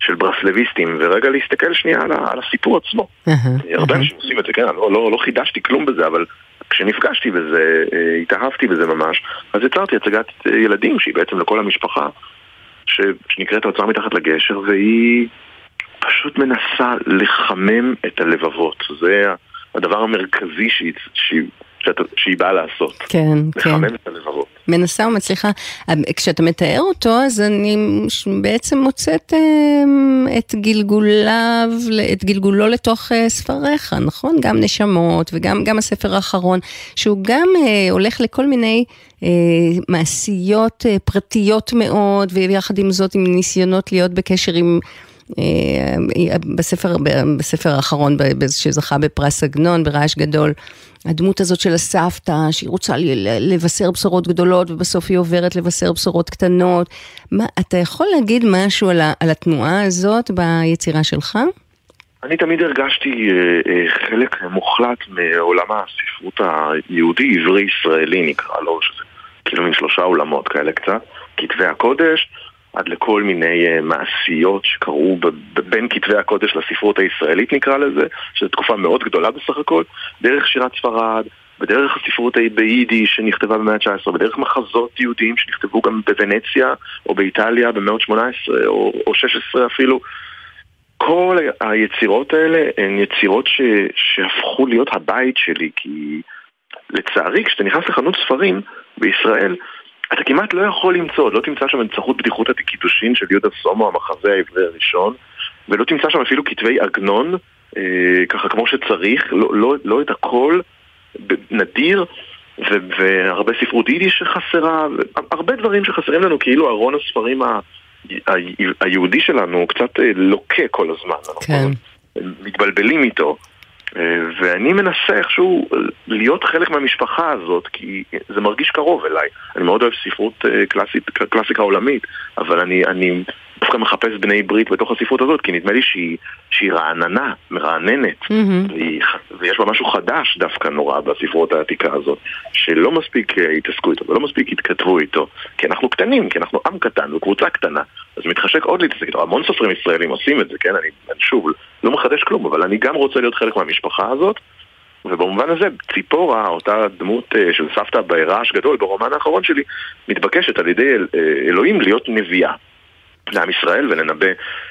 של ברסלביסטים, ורגע להסתכל שנייה על, על הסיפור עצמו. אהה, הרבה. אנשים עושים את זה, כן, לא, לא, לא חידשתי כלום בזה, אבל כשנפגשתי בזה, אה, התאהבתי בזה ממש, אז יצרתי הצגת אה, ילדים שהיא בעצם לכל המשפחה, ש, שנקראת האוצר מתחת לגשר, והיא פשוט מנסה לחמם את הלבבות. זה הדבר המרכזי שהיא, שהיא, שאת, שהיא באה לעשות. כן, כן. לחמם את הלבבות. מנסה ומצליחה. כשאתה מתאר אותו, אז אני בעצם מוצאת אמ, את גלגוליו, את גלגולו לתוך אה, ספריך, נכון? גם נשמות וגם גם הספר האחרון, שהוא גם אה, הולך לכל מיני אה, מעשיות פרטיות מאוד, ויחד עם זאת עם ניסיונות להיות בקשר עם... בספר, בספר האחרון שזכה בפרס עגנון, ברעש גדול, הדמות הזאת של הסבתא, שהיא רוצה לבשר בשורות גדולות ובסוף היא עוברת לבשר בשורות קטנות. מה, אתה יכול להגיד משהו על, ה, על התנועה הזאת ביצירה שלך? אני תמיד הרגשתי אה, אה, חלק מוחלט מעולם הספרות היהודי, עברי-ישראלי נקרא לו, שזה כאילו מין שלושה עולמות כאלה קצת, כתבי הקודש, עד לכל מיני uh, מעשיות שקרו בין כתבי הקודש לספרות הישראלית נקרא לזה, שזו תקופה מאוד גדולה בסך הכל, דרך שירת ספרד, בדרך הספרות ביידיש שנכתבה במאה ה-19, בדרך מחזות יהודיים שנכתבו גם בוונציה או באיטליה במאה ה-18 או, או 16 אפילו. כל היצירות האלה הן יצירות ש, שהפכו להיות הבית שלי, כי לצערי כשאתה נכנס לחנות ספרים בישראל אתה כמעט לא יכול למצוא, לא תמצא שם את צחות בדיחות הקידושין של יהודה סומו, המחזה העברי הראשון, ולא תמצא שם אפילו כתבי עגנון, אה, ככה כמו שצריך, לא, לא, לא את הכל, נדיר, ו- והרבה ספרות יידיש שחסרה, הרבה דברים שחסרים לנו, כאילו ארון הספרים ה- ה- היהודי שלנו קצת אה, לוקה כל הזמן. כן. מתבלבלים איתו. אה, ואני מנסה איכשהו להיות חלק מהמשפחה הזאת, כי זה מרגיש קרוב אליי. אני מאוד אוהב ספרות אה, קלאסית, קלאסיקה עולמית, אבל אני, אני דווקא מחפש בני ברית בתוך הספרות הזאת, כי נדמה לי שהיא, שהיא רעננה, מרעננת, mm-hmm. והיא, ויש בה משהו חדש דווקא נורא בספרות העתיקה הזאת, שלא מספיק אה, התעסקו איתו ולא מספיק התכתבו איתו, כי אנחנו קטנים, כי אנחנו עם קטן וקבוצה קטנה, אז מתחשק עוד להתעסק איתו. המון סופרים ישראלים עושים את זה, כן? אני, אני שוב, לא מחדש כלום, אבל אני גם רוצה להיות חלק מהמשפחה הזאת. ובמובן הזה, ציפורה, אותה דמות uh, של סבתא ברעש גדול ברומן האחרון שלי, מתבקשת על ידי אל, uh, אלוהים להיות נביאה. לעם ישראל ולנבא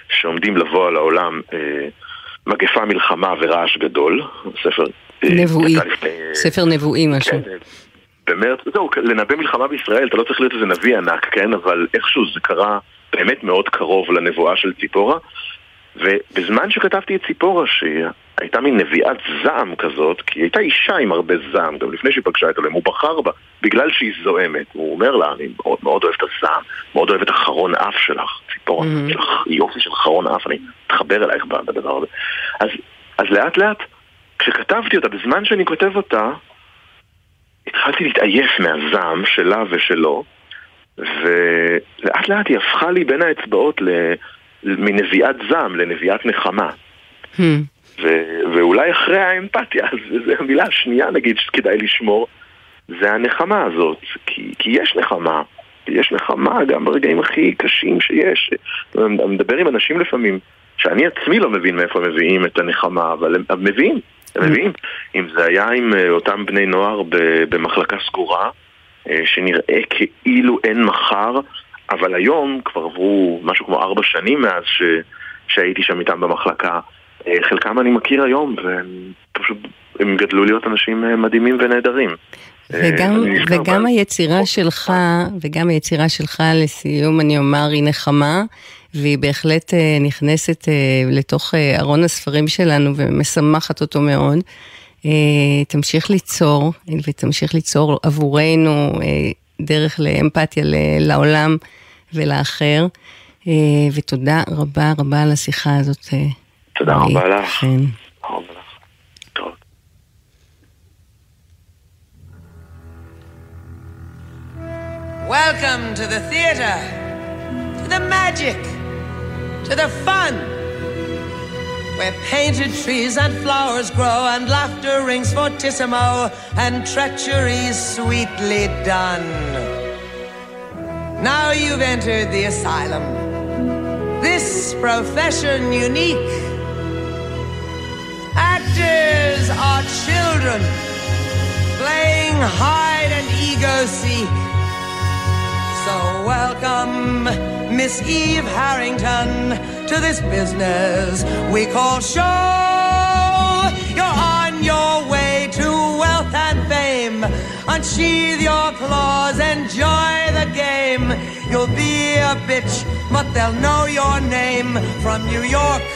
שעומדים לבוא על העולם אה, מגפה, מלחמה ורעש גדול, ספר... אה, נבואי, לפני, אה, ספר נבואי משהו. כן, במרץ, זהו, לנבא מלחמה בישראל, אתה לא צריך להיות איזה נביא ענק, כן? אבל איכשהו זה קרה באמת מאוד קרוב לנבואה של ציפורה. ובזמן שכתבתי את ציפורה, שהייתה מין נביאת זעם כזאת, כי היא הייתה אישה עם הרבה זעם, גם לפני שהיא פגשה את אלוהים, הוא בחר בה, בגלל שהיא זועמת. הוא אומר לה, אני מאוד, מאוד אוהב את הזעם, מאוד אוהב את החרון אף שלך, ציפורה, mm-hmm. שלך, יופי של חרון אף, אני מתחבר אלייך בדבר הזה. אז, אז לאט לאט, כשכתבתי אותה, בזמן שאני כותב אותה, התחלתי להתעייף מהזעם שלה ושלו, ולאט לאט היא הפכה לי בין האצבעות ל... מנביאת זעם לנביאת נחמה. Hmm. ו- ואולי אחרי האמפתיה, זו המילה השנייה נגיד שכדאי לשמור, זה הנחמה הזאת. כי, כי יש נחמה, יש נחמה גם ברגעים הכי קשים שיש. אני מדבר עם אנשים לפעמים, שאני עצמי לא מבין מאיפה הם מביאים את הנחמה, אבל הם, מביאים, הם hmm. מביאים. אם זה היה עם אה, אותם בני נוער במחלקה סגורה, אה, שנראה כאילו אין מחר, אבל היום כבר עברו משהו כמו ארבע שנים מאז ש... שהייתי שם איתם במחלקה. אה, חלקם אני מכיר היום, והם פשוט, הם גדלו להיות אנשים מדהימים ונהדרים. אה, וגם, וגם היצירה שלך, וגם היצירה שלך לסיום אני אומר היא נחמה, והיא בהחלט נכנסת לתוך ארון הספרים שלנו ומשמחת אותו מאוד. תמשיך ליצור, ותמשיך ליצור עבורנו דרך לאמפתיה לעולם ולאחר. אה, ותודה רבה רבה על השיחה הזאת. אה, תודה רבה לך. Welcome to the theater, to the magic, to the fun, where painted trees and flowers grow, and laughter rings fortissimo, and treachery sweetly done. Now you've entered the asylum. This profession unique. Actors are children playing hide and ego seek. Welcome, Miss Eve Harrington, to this business we call show. You're on your way to wealth and fame. Unsheathe your claws, enjoy the game. You'll be a bitch, but they'll know your name from New York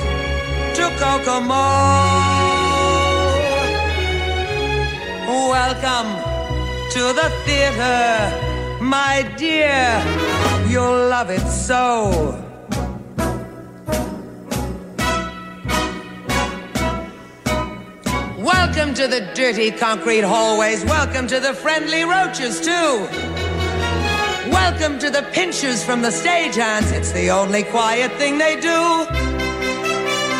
to Kokomo. Welcome to the theater my dear, you'll love it so. Welcome to the dirty concrete hallways. Welcome to the friendly roaches, too. Welcome to the pinchers from the stagehands. It's the only quiet thing they do.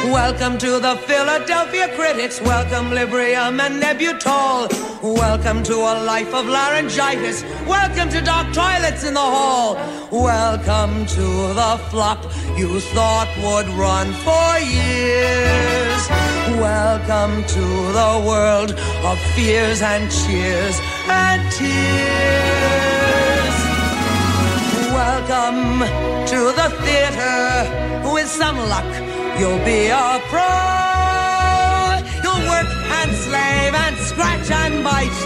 Welcome to the Philadelphia critics. Welcome Librium and Nebutol. Welcome to a life of laryngitis. Welcome to dark toilets in the hall. Welcome to the flop you thought would run for years. Welcome to the world of fears and cheers and tears. Welcome to the theater with some luck You'll be a pro. You'll work and slave and scratch and bite.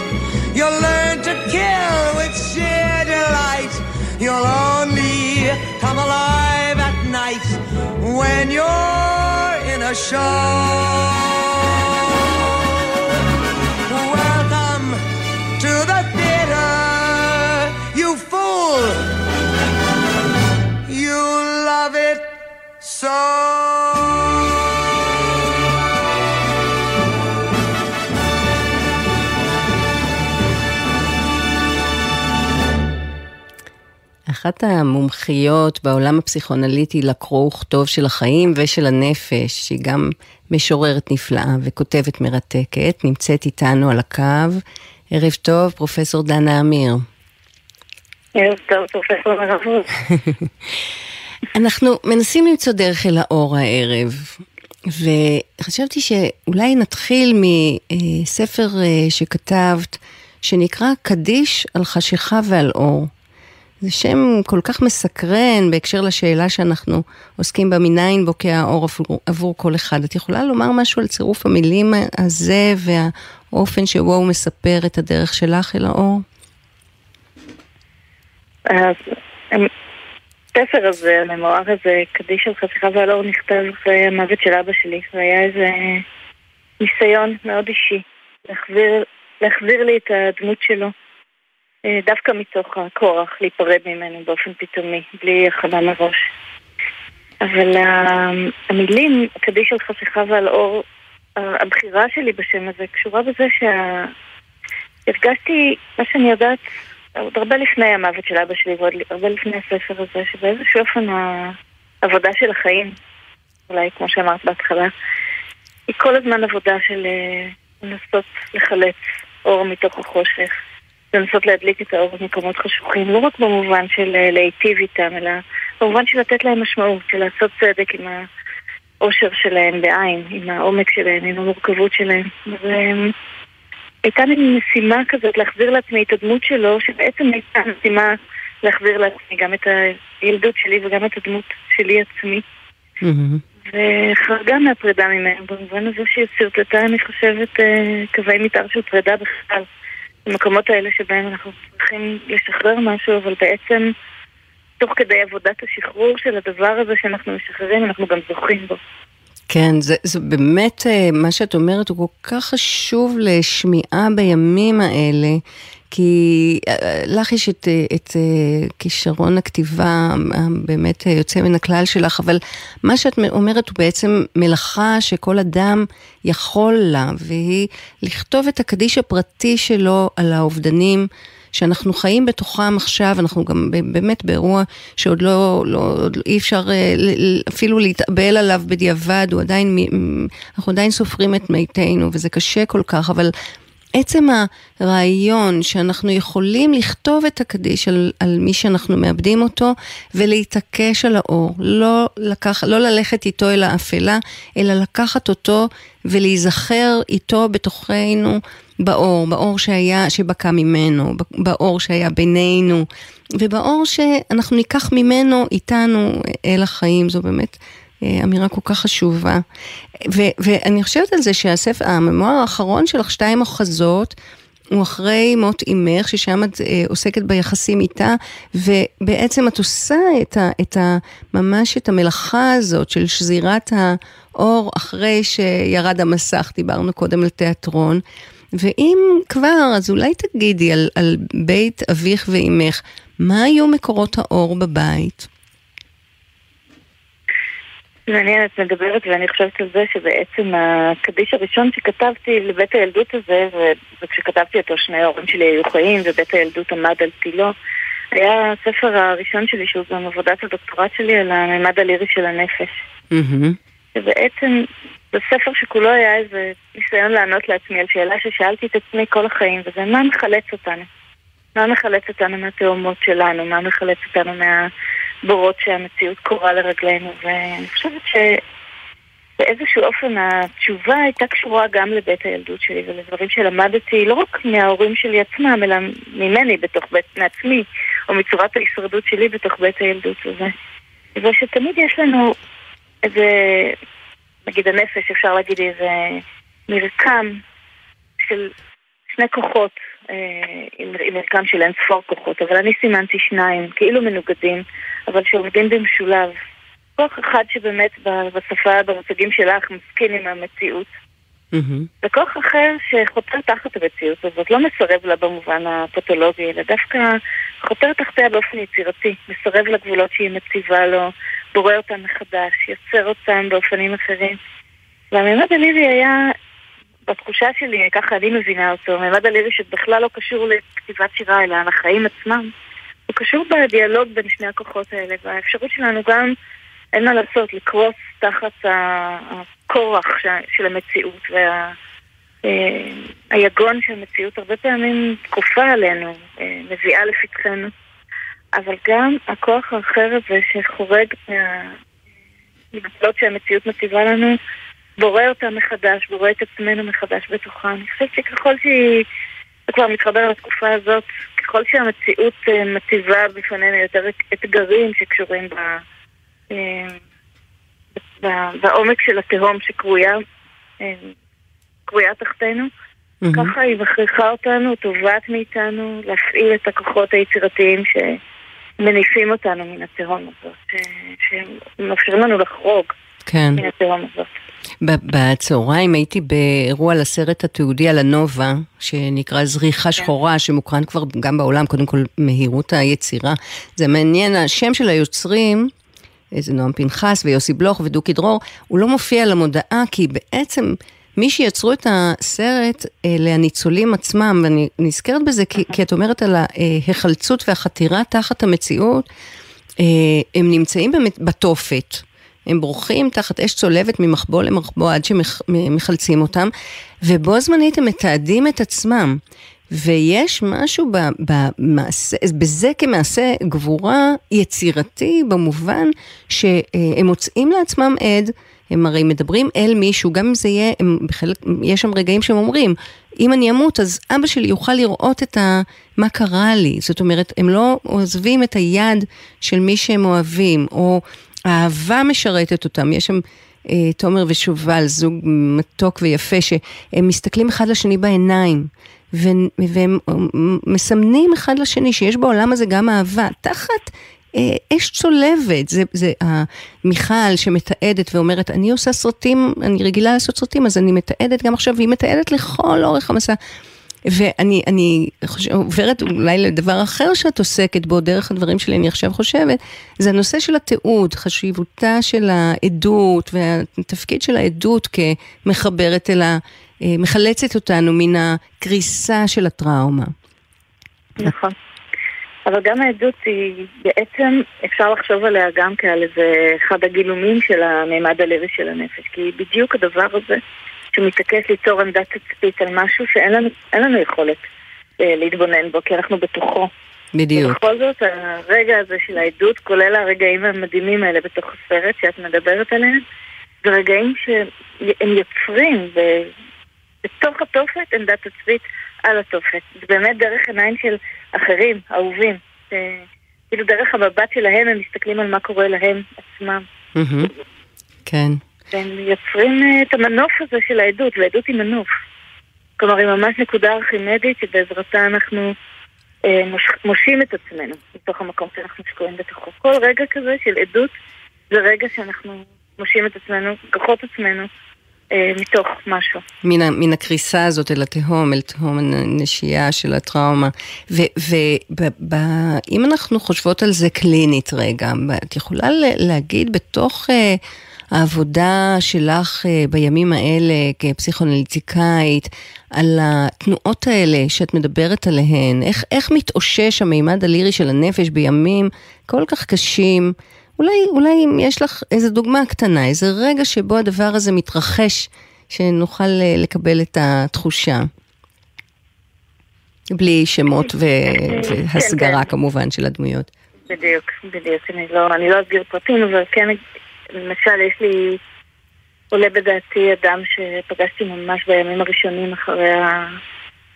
You'll learn to kill with sheer delight. You'll only come alive at night when you're in a show. Welcome to the theater, you fool. You love it. אחת המומחיות בעולם הפסיכואנליטי לקרוא וכתוב של החיים ושל הנפש, שהיא גם משוררת נפלאה וכותבת מרתקת, נמצאת איתנו על הקו. ערב טוב, פרופסור דנה אמיר. ערב טוב, פרופסור מרבות. אנחנו מנסים למצוא דרך אל האור הערב, וחשבתי שאולי נתחיל מספר אה, שכתבת, שנקרא קדיש על חשיכה ועל אור. זה שם כל כך מסקרן בהקשר לשאלה שאנחנו עוסקים בה, מניין בוקע האור עבור, כל אחד. את יכולה לומר משהו על צירוף המילים הזה והאופן שבו הוא מספר את הדרך שלך אל האור? הספר הזה, הממואר הזה, קדיש על חשיכה ועל אור, נכתב המוות של אבא שלי, והיה איזה ניסיון מאוד אישי להחזיר, להחזיר לי את הדמות שלו. אה, דווקא מתוך הכורח להיפרד ממנו באופן פתאומי, בלי הכנה מראש. אבל המילים, קדיש על חשיכה ועל אור, הבחירה שלי בשם הזה קשורה בזה שהרגשתי, מה שאני יודעת, עוד הרבה לפני המוות של אבא שלי ועוד הרבה לפני הספר הזה, שבאיזשהו אופן העבודה של החיים, אולי כמו שאמרת בהתחלה, היא כל הזמן עבודה של אה, לנסות לחלץ אור מתוך החושך. לנסות להדליק את האור במקומות חשוכים, לא רק במובן של אה, להיטיב איתם, אלא במובן של לתת להם משמעות, של לעשות צדק עם האושר שלהם בעין, עם העומק שלהם, עם המורכבות שלהם. והייתה לי משימה כזאת להחזיר לעצמי את הדמות שלו, שבעצם הייתה משימה להחזיר לעצמי גם את הילדות שלי וגם את הדמות שלי עצמי. וחרגה מהפרידה ממנו, במובן הזה שהיא שרטטה, אני חושבת, אה, קווי מתאר של פרידה בכלל. במקומות האלה שבהם אנחנו צריכים לשחרר משהו, אבל בעצם תוך כדי עבודת השחרור של הדבר הזה שאנחנו משחררים, אנחנו גם זוכים בו. כן, זה, זה באמת, אה, מה שאת אומרת הוא כל כך חשוב לשמיעה בימים האלה, כי אה, לך יש את, אה, את כישרון הכתיבה הבאמת יוצא מן הכלל שלך, אבל מה שאת אומרת הוא בעצם מלאכה שכל אדם יכול לה, והיא לכתוב את הקדיש הפרטי שלו על האובדנים. שאנחנו חיים בתוכם עכשיו, אנחנו גם באמת באירוע שעוד לא, לא אי אפשר אפילו להתאבל עליו בדיעבד, הוא עדיין, אנחנו עדיין סופרים את מתינו, וזה קשה כל כך, אבל עצם הרעיון שאנחנו יכולים לכתוב את הקדיש על, על מי שאנחנו מאבדים אותו ולהתעקש על האור, לא, לקח, לא ללכת איתו אל האפלה, אלא לקחת אותו ולהיזכר איתו בתוכנו באור, באור שהיה, שבקע ממנו, באור שהיה בינינו, ובאור שאנחנו ניקח ממנו איתנו אל החיים, זו באמת אמירה כל כך חשובה. ו- ואני חושבת על זה שהספר, הממואר האחרון שלך, שתיים אוחזות, הוא אחרי מות אימך, ששם את אה, עוסקת ביחסים איתה, ובעצם את עושה את ה, את ה, ממש את המלאכה הזאת של שזירת האור אחרי שירד המסך, דיברנו קודם על תיאטרון. ואם כבר, אז אולי תגידי על, על בית אביך ואימך, מה היו מקורות האור בבית? מעניין, את מדברת ואני חושבת על זה שבעצם הקדיש הראשון שכתבתי לבית הילדות הזה, וכשכתבתי אותו שני ההורים שלי היו חיים ובית הילדות עמד על תילו, היה הספר הראשון שלי שהוא גם עבודת הדוקטורט שלי על הממד הלירי של הנפש. Mm-hmm. ובעצם זה ספר שכולו היה איזה ניסיון לענות לעצמי על שאלה ששאלתי את עצמי כל החיים, וזה מה מחלץ אותנו? מה מחלץ אותנו מהתאומות שלנו? מה מחלץ אותנו מהבורות שהמציאות קורה לרגלינו? ואני חושבת שבאיזשהו אופן התשובה הייתה קשורה גם לבית הילדות שלי ולדברים שלמדתי לא רק מההורים שלי עצמם, אלא ממני בתוך בית, מעצמי, או מצורת ההישרדות שלי בתוך בית הילדות הזה. ושתמיד יש לנו איזה, נגיד הנפש, אפשר להגיד איזה מרקם של שני כוחות, אה, עם, עם מרקם של אין ספור כוחות, אבל אני סימנתי שניים, כאילו מנוגדים, אבל שעובדים במשולב. כוח אחד שבאמת בשפה, במושגים שלך, מסכים עם המציאות. Mm-hmm. וכוח אחר שחותר תחת המציאות הזאת, לא מסרב לה במובן הפתולוגי, אלא דווקא חותר תחתיה באופן יצירתי, מסרב לגבולות שהיא מציבה לו, בורא אותם מחדש, יוצר אותם באופנים אחרים. והמימד הלירי היה, בתחושה שלי, ככה אני מבינה אותו, המימד הלירי שבכלל לא קשור לכתיבת שירה, אלא לחיים עצמם, הוא קשור בדיאלוג בין שני הכוחות האלה, והאפשרות שלנו גם, אין מה לעשות, לקרוס תחת הכורח של המציאות וה... היגון של המציאות הרבה פעמים כופה עלינו, אה, מביאה לפתחנו. אבל גם הכוח האחר הזה שחורג מהגבולות שהמציאות מציבה לנו, בורא אותה מחדש, בורא את עצמנו מחדש בתוכה. אני חושבת שככל שהיא, זה כבר מתחבר לתקופה הזאת, ככל שהמציאות אה, מציבה בפנינו יותר אתגרים שקשורים ב... אה, בעומק של התהום שקרויה, אה, קרויה תחתנו, mm-hmm. ככה היא מכריחה אותנו, תובעת מאיתנו, להפעיל את הכוחות היצירתיים ש... מניפים אותנו מן התהום הזאת, שמאפשרים לנו לחרוג כן. מן התהום הזאת. בצהריים הייתי באירוע לסרט התיעודי על הנובה, שנקרא זריחה כן. שחורה, שמוקרן כבר גם בעולם, קודם כל מהירות היצירה. זה מעניין, השם של היוצרים, זה נועם פנחס ויוסי בלוך ודוקי דרור, הוא לא מופיע על המודעה, כי בעצם מי שיצרו את הסרט אלה הניצולים עצמם, ואני נזכרת בזה כי, כי את אומרת על ההיחלצות והחתירה תחת המציאות, אה, הם נמצאים בתופת. הם בורחים תחת אש צולבת ממחבוא למחבוא עד שמחלצים אותם, ובו זמנית הם מתעדים את עצמם. ויש משהו במעשה, בזה כמעשה גבורה יצירתי במובן שהם מוצאים לעצמם עד הם הרי מדברים אל מישהו, גם אם זה יהיה, הם בחלק, יש שם רגעים שהם אומרים, אם אני אמות, אז אבא שלי יוכל לראות את ה... מה קרה לי. זאת אומרת, הם לא עוזבים את היד של מי שהם אוהבים, או האהבה משרתת אותם. יש שם אה, תומר ושובל, זוג מתוק ויפה, שהם מסתכלים אחד לשני בעיניים. והם מסמנים אחד לשני שיש בעולם הזה גם אהבה, תחת אה, אש צולבת, זה, זה מיכל שמתעדת ואומרת, אני עושה סרטים, אני רגילה לעשות סרטים, אז אני מתעדת גם עכשיו, והיא מתעדת לכל אורך המסע. ואני אני חושב, עוברת אולי לדבר אחר שאת עוסקת בו, דרך הדברים שלי, אני עכשיו חושבת, זה הנושא של התיעוד, חשיבותה של העדות והתפקיד של העדות כמחברת אל ה... אה, מחלצת אותנו מן הקריסה של הטראומה. נכון. אבל גם העדות היא בעצם, אפשר לחשוב עליה גם כעל איזה אחד הגילומים של המימד הלוי של הנפש. כי בדיוק הדבר הזה שמתעקש ליצור עמדת תצפית על משהו שאין לנו, לנו יכולת אה, להתבונן בו, כי אנחנו בתוכו. בדיוק. ובכל זאת, הרגע הזה של העדות, כולל הרגעים המדהימים האלה בתוך הסרט שאת מדברת עליהם, זה רגעים שהם יוצרים ב... בתוך התופת עמדת תצפית על התופת. זה באמת דרך עיניים של אחרים, אהובים. כאילו דרך המבט שלהם הם מסתכלים על מה קורה להם עצמם. כן. והם יוצרים אה, את המנוף הזה של העדות, והעדות היא מנוף. כלומר, היא ממש נקודה ארכימדית שבעזרתה אנחנו אה, מוש, מושים את עצמנו מתוך המקום שאנחנו שקועים בתוכו. כל רגע כזה של עדות זה רגע שאנחנו מושים את עצמנו, כוחות עצמנו אה, מתוך משהו. מן, הקריסה הזאת אל התהום, אל תהום הנשייה של הטראומה. ואם אנחנו חושבות על זה קלינית רגע, את יכולה להגיד בתוך uh, העבודה שלך אה, בימים האלה כפסיכואנליטיקאית, על התנועות האלה שאת מדברת עליהן, איך, איך מתאושש המימד הלירי של הנפש בימים כל כך קשים? אולי, אולי אם יש לך איזו דוגמה קטנה, איזה רגע שבו הדבר הזה מתרחש, שנוכל אה, לקבל את התחושה. בלי שמות ו... והסגרה כן, כן. כמובן של הדמויות. בדיוק, בדיוק. אני לא, אני לא אסביר פרטים, אבל כן, למשל, יש לי, עולה בדעתי אדם שפגשתי ממש בימים הראשונים אחרי, ה,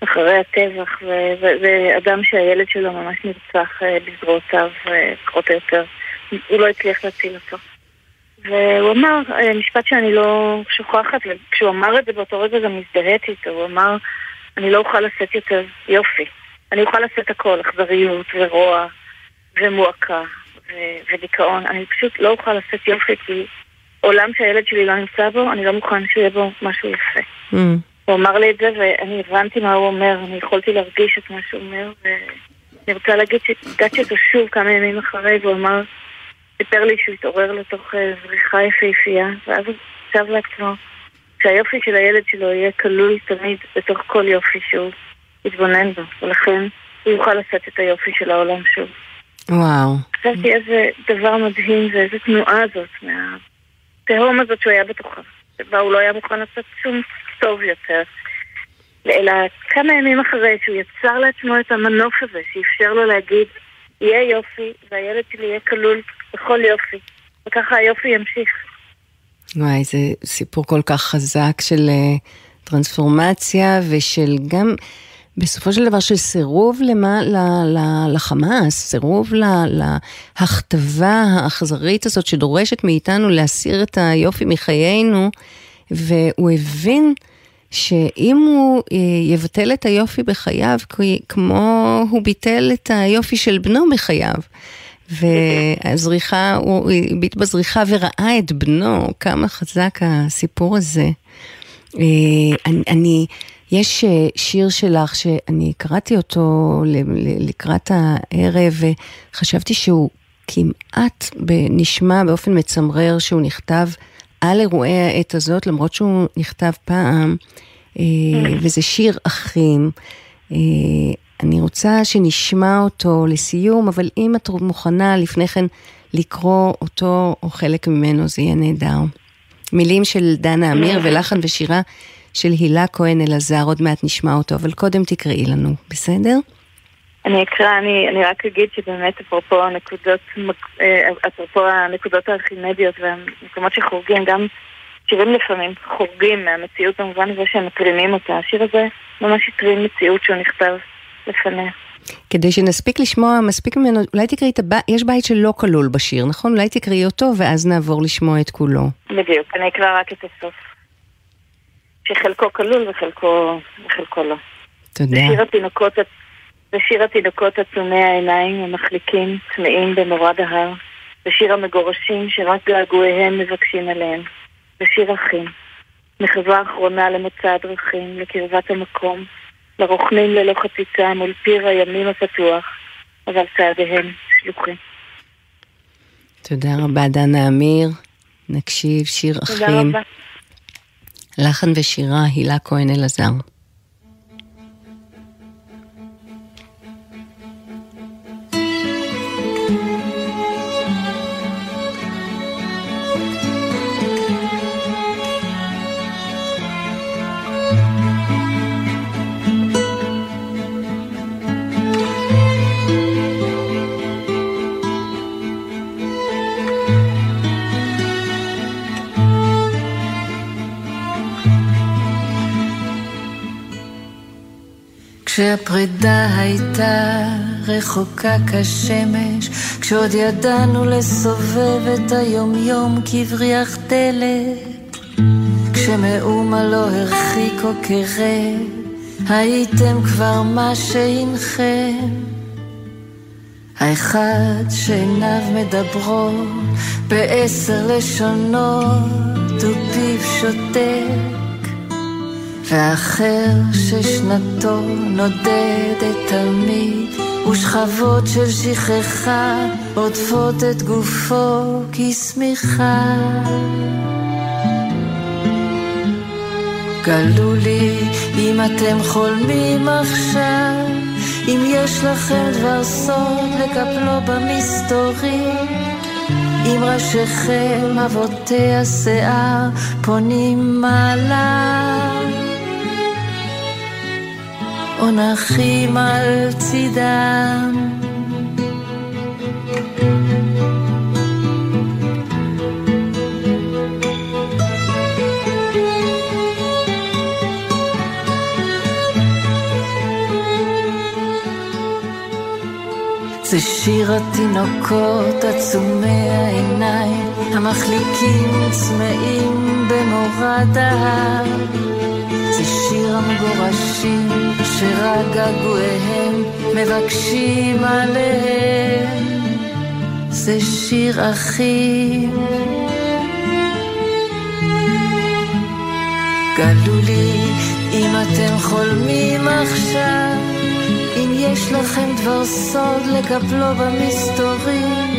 אחרי הטבח, וזה אדם שהילד שלו ממש נרצח אה, בזרועותיו, אה, פחות או יותר. הוא לא הצליח להציל אותו. והוא אמר אה, משפט שאני לא שוכחת, וכשהוא אמר את זה באותו רגע גם הזדהיתי איתו, הוא אמר, אני לא אוכל לשאת יותר יופי. אני אוכל לשאת הכל, אכזריות ורוע ומועקה ודיכאון. אני פשוט לא אוכל לשאת יופי, כי עולם שהילד שלי לא נמצא בו, אני לא מוכן שיהיה בו משהו יפה. Mm. הוא אמר לי את זה, ואני הבנתי מה הוא אומר, אני יכולתי להרגיש את מה שהוא אומר, ואני רוצה להגיד שהגעתי אותו שוב כמה ימים אחרי, והוא אמר, סיפר לי שהוא התעורר לתוך אה, זריחה יפהפייה, ואז הוא חשב לעצמו שהיופי של הילד שלו יהיה כלול תמיד בתוך כל יופי שהוא יתבונן בו, ולכן הוא יוכל לשאת את היופי של העולם שוב. וואו. חשבתי איזה דבר מדהים זה, איזה תנועה הזאת מהתהום הזאת שהוא היה בתוכה, שבה הוא לא היה מוכן לעשות שום טוב יותר. אלא כמה ימים אחרי שהוא יצר לעצמו את המנוף הזה, שאפשר לו להגיד, יהיה יופי, והילד שלי יהיה כלול בכל יופי. וככה היופי ימשיך. וואי, זה סיפור כל כך חזק של uh, טרנספורמציה ושל גם, בסופו של דבר, של סירוב למה, ל, ל, לחמאס, סירוב ל, להכתבה האכזרית הזאת שדורשת מאיתנו להסיר את היופי מחיינו, והוא הבין שאם הוא אה, יבטל את היופי בחייו, כמו הוא ביטל את היופי של בנו בחייו, והזריחה, הוא הביט בזריחה וראה את בנו, כמה חזק הסיפור הזה. אה, אני, אני, יש אה, שיר שלך שאני קראתי אותו לקראת הערב, וחשבתי שהוא כמעט נשמע באופן מצמרר שהוא נכתב על אירועי העת הזאת, למרות שהוא נכתב פעם, אה, וזה שיר אחים. אני רוצה שנשמע אותו לסיום, אבל אם את מוכנה לפני כן לקרוא אותו או חלק ממנו, זה יהיה נהדר. מילים של דנה אמיר ולחן ושירה של הילה כהן אלעזר, עוד מעט נשמע אותו, אבל קודם תקראי לנו, בסדר? אני אקרא, אני, אני רק אגיד שבאמת אפרופו הנקודות, אה, אפרופו הנקודות הארכימדיות והמקומות שחורגים, גם שירים לפעמים חורגים מהמציאות במובן הזה שהם מקרינים אותה. השיר הזה ממש הטרין מציאות שהוא נכתב לפניה. כדי שנספיק לשמוע מספיק ממנו, אולי תקראי את הבית, יש בית שלא כלול בשיר, נכון? אולי תקראי אותו ואז נעבור לשמוע את כולו. בדיוק, אני אקרא רק את הסוף. שחלקו כלול וחלקו, וחלקו לא. תודה. בשיר התינוקות, בשיר התינוקות עצומי העיניים המחליקים, צמאים במורד ההר. בשיר המגורשים שרק געגועיהם מבקשים אליהם. בשיר אחים. מחווה אחרונה למוצא הדרכים, לקרבת המקום. לרוכנים ללא חציצה מול פיר הימים הפתוח, אבל צעדיהם שלוחים. תודה רבה, דנה אמיר. נקשיב שיר אחים. תודה רבה. לחן ושירה, הילה כהן אלעזר. כשהפרידה הייתה רחוקה כשמש, כשעוד ידענו לסובב את היומיום כבריח דלת, כשמאומה לא הרחיק או קרב, הייתם כבר מה שהנכם. האחד שעיניו מדברות בעשר לשונות ופיו שותק והאחר ששנתו נודדת תמיד ושכבות של שכחה עוטפות את גופו כשמיכה. גלו לי אם אתם חולמים עכשיו, אם יש לכם דבר סוד לקפלו במסתורים. עם ראשיכם אבותי השיער פונים מעלה או נחים על צידם זה שיר התינוקות עצומי העיניים, המחליקים צמאים במורד ההר. זה שיר המגורשים שרק געגועיהם מבקשים עליהם. זה שיר אחים. גלו לי אם אתם חולמים עכשיו אם יש לכם דבר סוד לקפלו במסתורים,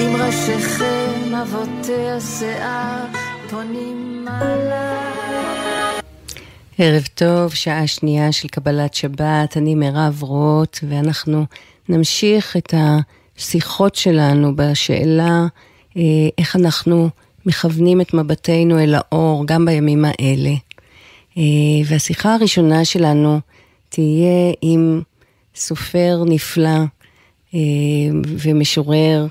עם ראשיכם אבותי השיער פונים מעלה. ערב טוב, שעה שנייה של קבלת שבת, אני מירב רוט, ואנחנו נמשיך את השיחות שלנו בשאלה אה, איך אנחנו מכוונים את מבטנו אל האור גם בימים האלה. אה, והשיחה הראשונה שלנו תהיה עם סופר נפלא אה, ומשורר,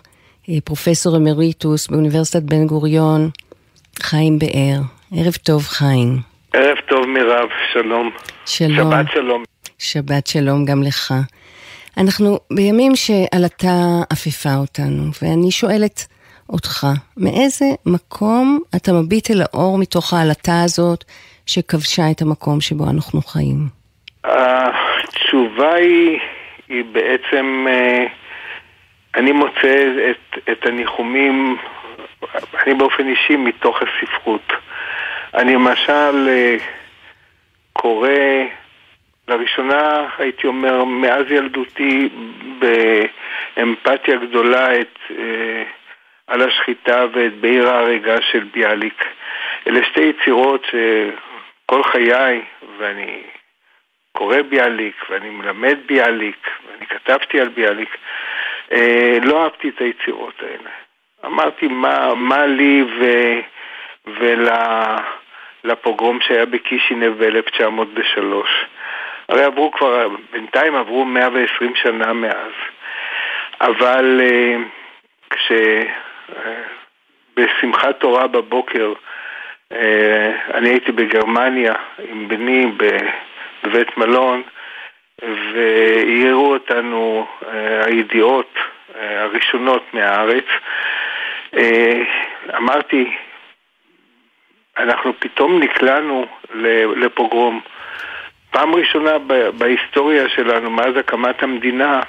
פרופסור אמריטוס באוניברסיטת בן גוריון, חיים באר. ערב טוב, חיים. ערב טוב, מירב, שלום. שלום. שבת שלום. שבת שלום גם לך. אנחנו בימים שעלתה עפפה אותנו, ואני שואלת אותך, מאיזה מקום אתה מביט אל האור מתוך העלטה הזאת שכבשה את המקום שבו אנחנו חיים? התשובה היא, היא בעצם, אה, אני מוצא את, את הניחומים, אני באופן אישי, מתוך הספרות. אני למשל אה, קורא, לראשונה, הייתי אומר, מאז ילדותי, באמפתיה גדולה את אה, על השחיטה ואת בעיר ההריגה של ביאליק. אלה שתי יצירות שכל חיי, ואני קורא ביאליק, ואני מלמד ביאליק, ואני כתבתי על ביאליק, אה, לא אהבתי את היצירות האלה. אמרתי, מה, מה לי ו, ולפוגרום שהיה בקישינב ב-1903? הרי עברו כבר, בינתיים עברו 120 שנה מאז. אבל אה, כש... אה, תורה בבוקר, אה, אני הייתי בגרמניה עם בני בבית מלון, והעירו אותנו הידיעות הראשונות מהארץ. אמרתי, אנחנו פתאום נקלענו לפוגרום. פעם ראשונה בהיסטוריה שלנו, מאז הקמת המדינה,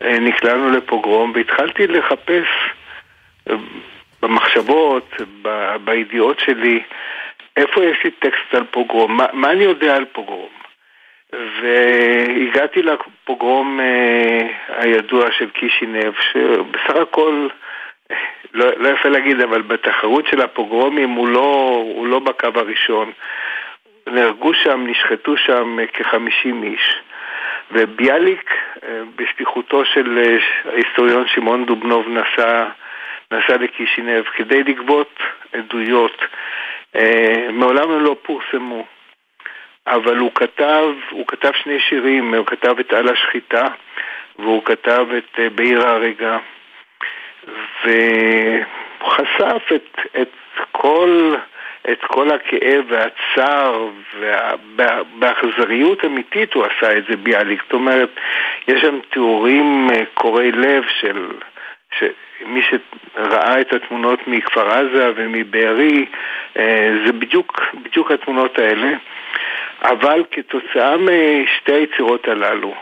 נקלענו לפוגרום, והתחלתי לחפש במחשבות, ב, בידיעות שלי, איפה יש לי טקסט על פוגרום, מה, מה אני יודע על פוגרום. והגעתי לפוגרום אה, הידוע של קישינב, שבסך הכל, לא, לא יפה להגיד, אבל בתחרות של הפוגרומים הוא לא, הוא לא בקו הראשון. נהרגו שם, נשחטו שם אה, כחמישים איש. וביאליק, אה, בשליחותו של אה, ההיסטוריון שמעון דובנוב, נסע נסע לקישינב כדי לגבות עדויות. מעולם הם לא פורסמו, אבל הוא כתב, הוא כתב שני שירים, הוא כתב את על השחיטה והוא כתב את בעיר ההריגה. והוא חשף את, את כל... את כל הכאב והצער, ובאכזריות אמיתית הוא עשה את זה ביאליק. זאת אומרת, יש שם תיאורים אה, קורעי לב של שמי שראה את התמונות מכפר עזה ומבארי, אה, זה בדיוק, בדיוק התמונות האלה. אבל כתוצאה משתי היצירות הללו,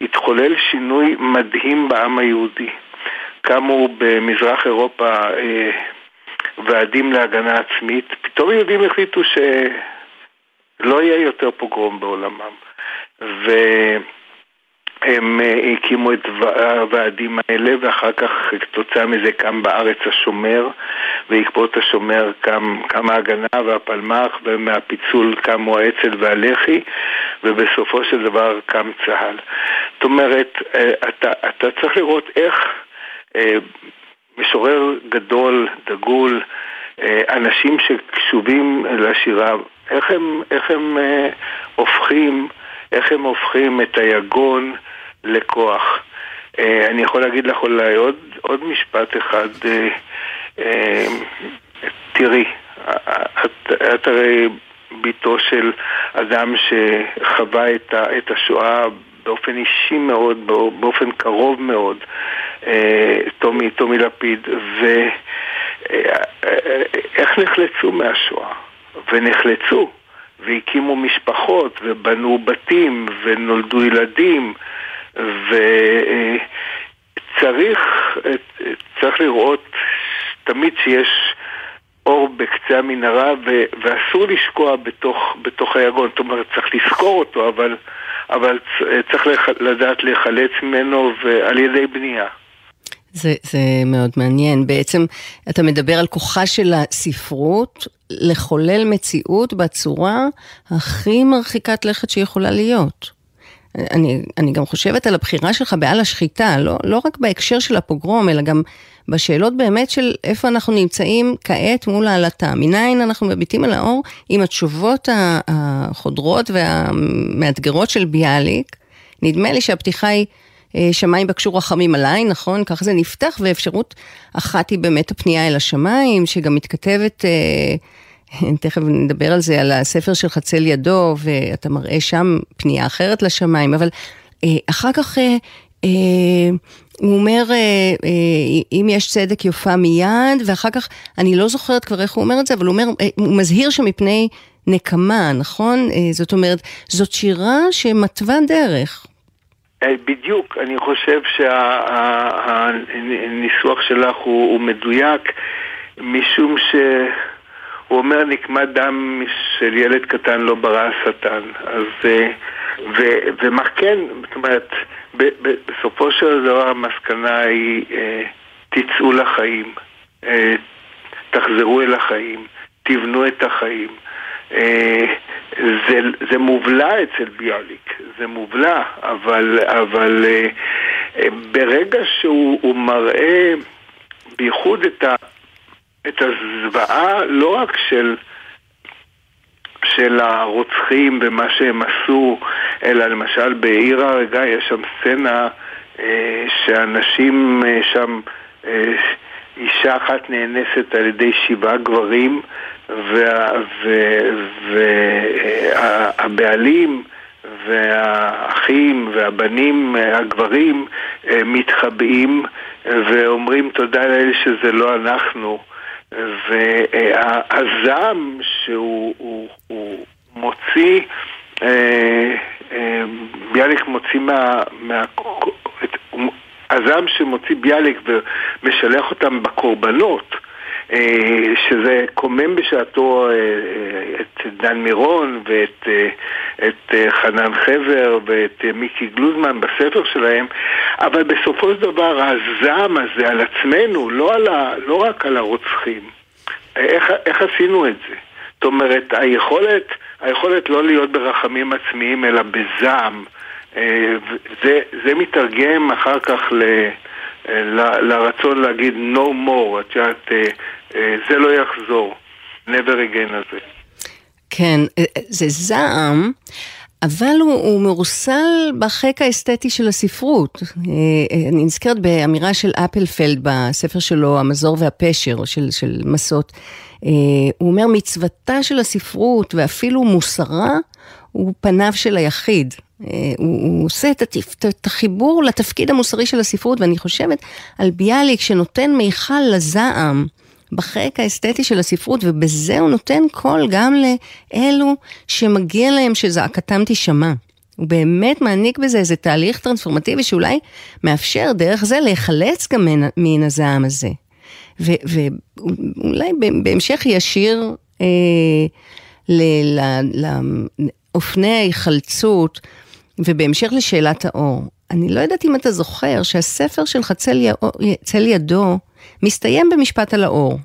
התחולל שינוי מדהים בעם היהודי. קמו במזרח אירופה אה, ועדים להגנה עצמית, פתאום יהודים החליטו שלא יהיה יותר פוגרום בעולמם. ו... הם אה, הקימו את הוועדים האלה ואחר כך כתוצאה מזה קם בארץ השומר בעקבות השומר קם, קם ההגנה והפלמ"ח ומהפיצול קמו האצ"ל והלח"י ובסופו של דבר קם צה"ל. זאת אומרת, אה, אתה, אתה צריך לראות איך משורר גדול, דגול, אנשים שקשובים לשירה, איך הם, איך הם הופכים, איך הם הופכים את היגון לכוח. אה, אני יכול להגיד לך אולי עוד, עוד משפט אחד. אה, אה, תראי, את, את הרי בתו של אדם שחווה את, את השואה באופן אישי מאוד, באופן קרוב מאוד, טומי, טומי לפיד, ואיך נחלצו מהשואה? ונחלצו, והקימו משפחות, ובנו בתים, ונולדו ילדים, וצריך צריך לראות תמיד שיש אור בקצה המנהרה ו- ואסור לשקוע בתוך, בתוך היגון, זאת אומרת צריך לזכור אותו, אבל, אבל צריך לח- לדעת להיחלץ ממנו ועל ידי בנייה. זה, זה מאוד מעניין. בעצם אתה מדבר על כוחה של הספרות לחולל מציאות בצורה הכי מרחיקת לכת שיכולה להיות. אני, אני גם חושבת על הבחירה שלך בעל השחיטה, לא, לא רק בהקשר של הפוגרום, אלא גם בשאלות באמת של איפה אנחנו נמצאים כעת מול העלתה. מניין אנחנו מביטים על האור עם התשובות החודרות והמאתגרות של ביאליק. נדמה לי שהפתיחה היא אה, שמיים בקשו רחמים עליי, נכון? כך זה נפתח, ואפשרות אחת היא באמת הפנייה אל השמיים, שגם מתכתבת... אה, תכף נדבר על זה, על הספר של חצל ידו, ואתה מראה שם פנייה אחרת לשמיים, אבל אה, אחר כך אה, אה, הוא אומר, אה, אה, אם יש צדק יופה מיד, ואחר כך, אני לא זוכרת כבר איך הוא אומר את זה, אבל הוא אומר, אה, הוא מזהיר שמפני נקמה, נכון? זאת אומרת, זאת שירה שמתווה דרך. בדיוק, אני חושב שהניסוח שלך הוא, הוא מדויק, משום ש... הוא אומר נקמת דם של ילד קטן לא ברא השטן. אז... אה, ו, ומה כן, זאת אומרת, ב, ב, בסופו של דבר המסקנה היא אה, תצאו לחיים, אה, תחזרו אל החיים, תבנו את החיים. זה, זה מובלע אצל ביאליק, זה מובלע, אבל, אבל ברגע שהוא מראה בייחוד את ה... את הזוועה לא רק של, של הרוצחים ומה שהם עשו, אלא למשל בעיר הרגע יש שם סצנה אה, שאנשים אה, שם, אה, אישה אחת נאנסת על ידי שבעה גברים והבעלים והאחים והבנים הגברים אה, מתחבאים ואומרים תודה לאל שזה לא אנחנו והזעם שהוא הוא, הוא מוציא, אה, אה, ביאליק מוציא מה... מה הזעם שמוציא ביאליק ומשלח אותם בקורבנות, שזה קומם בשעתו את דן מירון ואת את חנן חבר ואת מיקי גלוזמן בספר שלהם, אבל בסופו של דבר הזעם הזה על עצמנו, לא, על ה, לא רק על הרוצחים, איך, איך עשינו את זה? זאת אומרת, היכולת, היכולת לא להיות ברחמים עצמיים אלא בזעם, אה, זה, זה מתרגם אחר כך ל, לרצון להגיד no more, את יודעת, אה, אה, זה לא יחזור, never again הזה. כן, זה זעם. אבל הוא, הוא מרוסל בחיק האסתטי של הספרות. אני נזכרת באמירה של אפלפלד בספר שלו, המזור והפשר, של, של מסות. הוא אומר, מצוותה של הספרות ואפילו מוסרה הוא פניו של היחיד. הוא, הוא עושה את, התפ, את החיבור לתפקיד המוסרי של הספרות, ואני חושבת על ביאליק שנותן מיכל לזעם. בחלק האסתטי של הספרות, ובזה הוא נותן קול גם לאלו שמגיע להם שזעקתם תישמע. הוא באמת מעניק בזה איזה תהליך טרנספורמטיבי שאולי מאפשר דרך זה להיחלץ גם מן הזעם הזה. ואולי בהמשך ישיר אה, לאופני ההיחלצות, ובהמשך לשאלת האור. אני לא יודעת אם אתה זוכר שהספר שלך צל, י... צל ידו מסתיים במשפט על האור,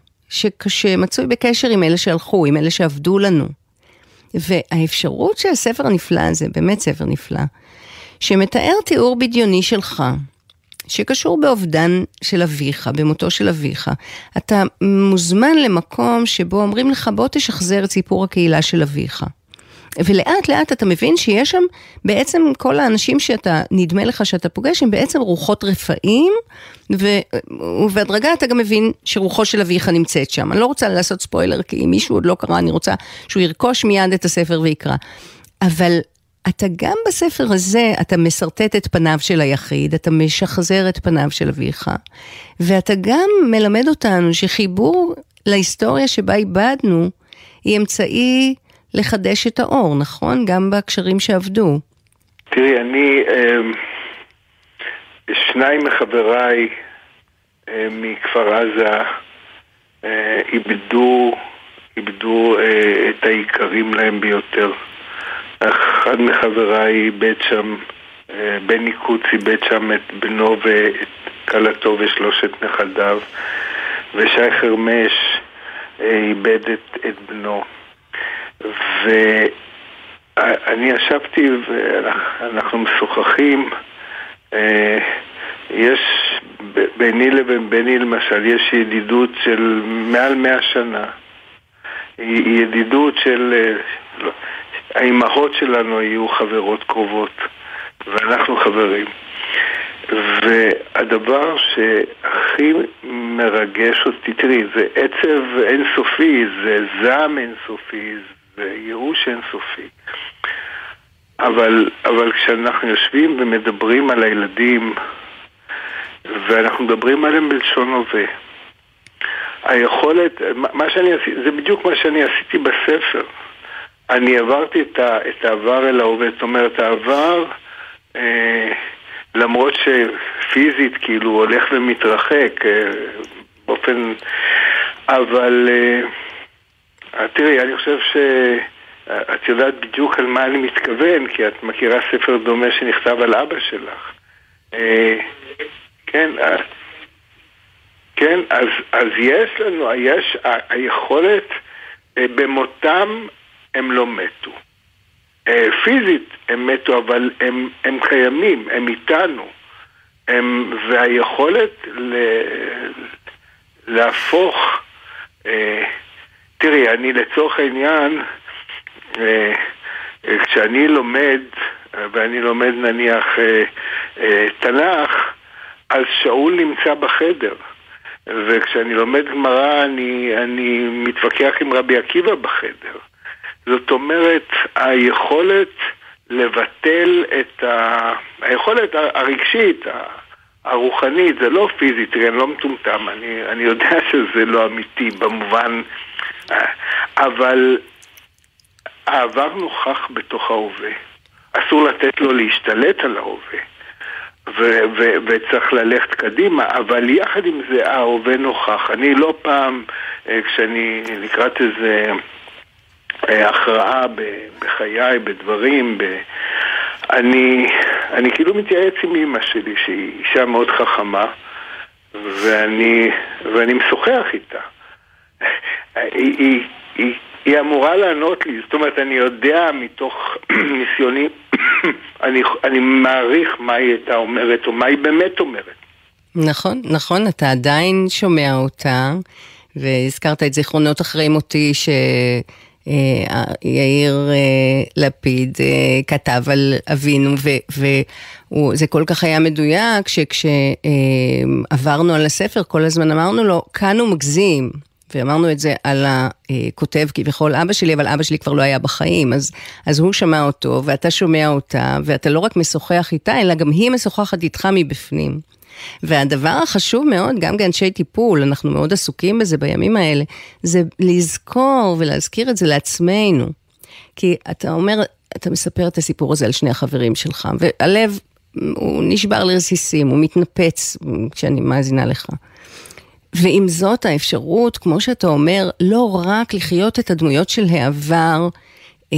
שמצוי בקשר עם אלה שהלכו, עם אלה שעבדו לנו. והאפשרות שהספר הנפלא הזה, באמת ספר נפלא, שמתאר תיאור בדיוני שלך, שקשור באובדן של אביך, במותו של אביך. אתה מוזמן למקום שבו אומרים לך, בוא תשחזר את סיפור הקהילה של אביך. ולאט לאט אתה מבין שיש שם בעצם כל האנשים שאתה, נדמה לך שאתה פוגש, הם בעצם רוחות רפאים, ובהדרגה אתה גם מבין שרוחו של אביך נמצאת שם. אני לא רוצה לעשות ספוילר, כי אם מישהו עוד לא קרא, אני רוצה שהוא ירכוש מיד את הספר ויקרא. אבל אתה גם בספר הזה, אתה משרטט את פניו של היחיד, אתה משחזר את פניו של אביך, ואתה גם מלמד אותנו שחיבור להיסטוריה שבה איבדנו, היא אמצעי לחדש את האור, נכון? גם בהקשרים שעבדו. תראי, אני, אמ, שניים מחבריי אמ, מכפר עזה אה, איבדו, איבדו אה, את העיקרים להם ביותר. אחד מחבריי איבד שם, אה, בני קוץ איבד שם את בנו ואת כלתו ושלושת נכדיו, ושי חרמש איבד את, את בנו. ואני ישבתי ואנחנו משוחחים, אה, יש ביני לבין בני למשל, יש ידידות של מעל מאה שנה. היא ידידות של... אה, לא, האימהות שלנו היו חברות קרובות, ואנחנו חברים. והדבר שהכי מרגש אותי, תראי, זה עצב אינסופי, זה זעם אינסופי, וייאוש אינסופי. אבל, אבל כשאנחנו יושבים ומדברים על הילדים, ואנחנו מדברים עליהם בלשון הווה, היכולת, מה שאני עשיתי, זה בדיוק מה שאני עשיתי בספר. אני עברתי את, ה, את העבר אל ההווה, זאת אומרת, העבר, אה, למרות שפיזית כאילו הולך ומתרחק אה, באופן... אבל... אה, תראי, אני חושב שאת יודעת בדיוק על מה אני מתכוון, כי את מכירה ספר דומה שנכתב על אבא שלך. אה, כן, אה, כן, אז, אז יש לנו, יש היכולת, במותם הם לא מתו. פיזית הם מתו, אבל הם, הם קיימים, הם איתנו. הם, והיכולת ל, להפוך אה, תראי, אני לצורך העניין, אה, אה, כשאני לומד, ואני לומד נניח אה, תנ"ך, אז שאול נמצא בחדר. וכשאני לומד גמרא, אני, אני מתווכח עם רבי עקיבא בחדר. זאת אומרת, היכולת לבטל את ה... היכולת הרגשית, הרוחנית, זה לא פיזי, תראה, אני לא מטומטם, אני, אני יודע שזה לא אמיתי במובן אבל העבר נוכח בתוך ההווה. אסור לתת לו להשתלט על ההווה. ו- ו- וצריך ללכת קדימה, אבל יחד עם זה ההווה נוכח. אני לא פעם, אה, כשאני לקראת איזה אה, הכרעה בחיי, בדברים, ב... אני, אני כאילו מתייעץ עם אמא שלי, שהיא אישה מאוד חכמה, ואני, ואני משוחח איתה. היא, היא, היא, היא אמורה לענות לי, זאת אומרת, אני יודע מתוך ניסיוני, אני, אני מעריך מה היא הייתה אומרת, או מה היא באמת אומרת. נכון, נכון, אתה עדיין שומע אותה, והזכרת את זיכרונות אחרי מותי, ש... אה, יאיר אה, לפיד אה, כתב על אבינו, וזה כל כך היה מדויק, שכשעברנו על הספר, כל הזמן אמרנו לו, כאן הוא מגזים. ואמרנו את זה על הכותב כביכול אבא שלי, אבל אבא שלי כבר לא היה בחיים, אז, אז הוא שמע אותו, ואתה שומע אותה, ואתה לא רק משוחח איתה, אלא גם היא משוחחת איתך מבפנים. והדבר החשוב מאוד, גם כאנשי טיפול, אנחנו מאוד עסוקים בזה בימים האלה, זה לזכור ולהזכיר את זה לעצמנו. כי אתה אומר, אתה מספר את הסיפור הזה על שני החברים שלך, והלב, הוא נשבר לרסיסים, הוא מתנפץ כשאני מאזינה לך. ועם זאת האפשרות, כמו שאתה אומר, לא רק לחיות את הדמויות של העבר, אה,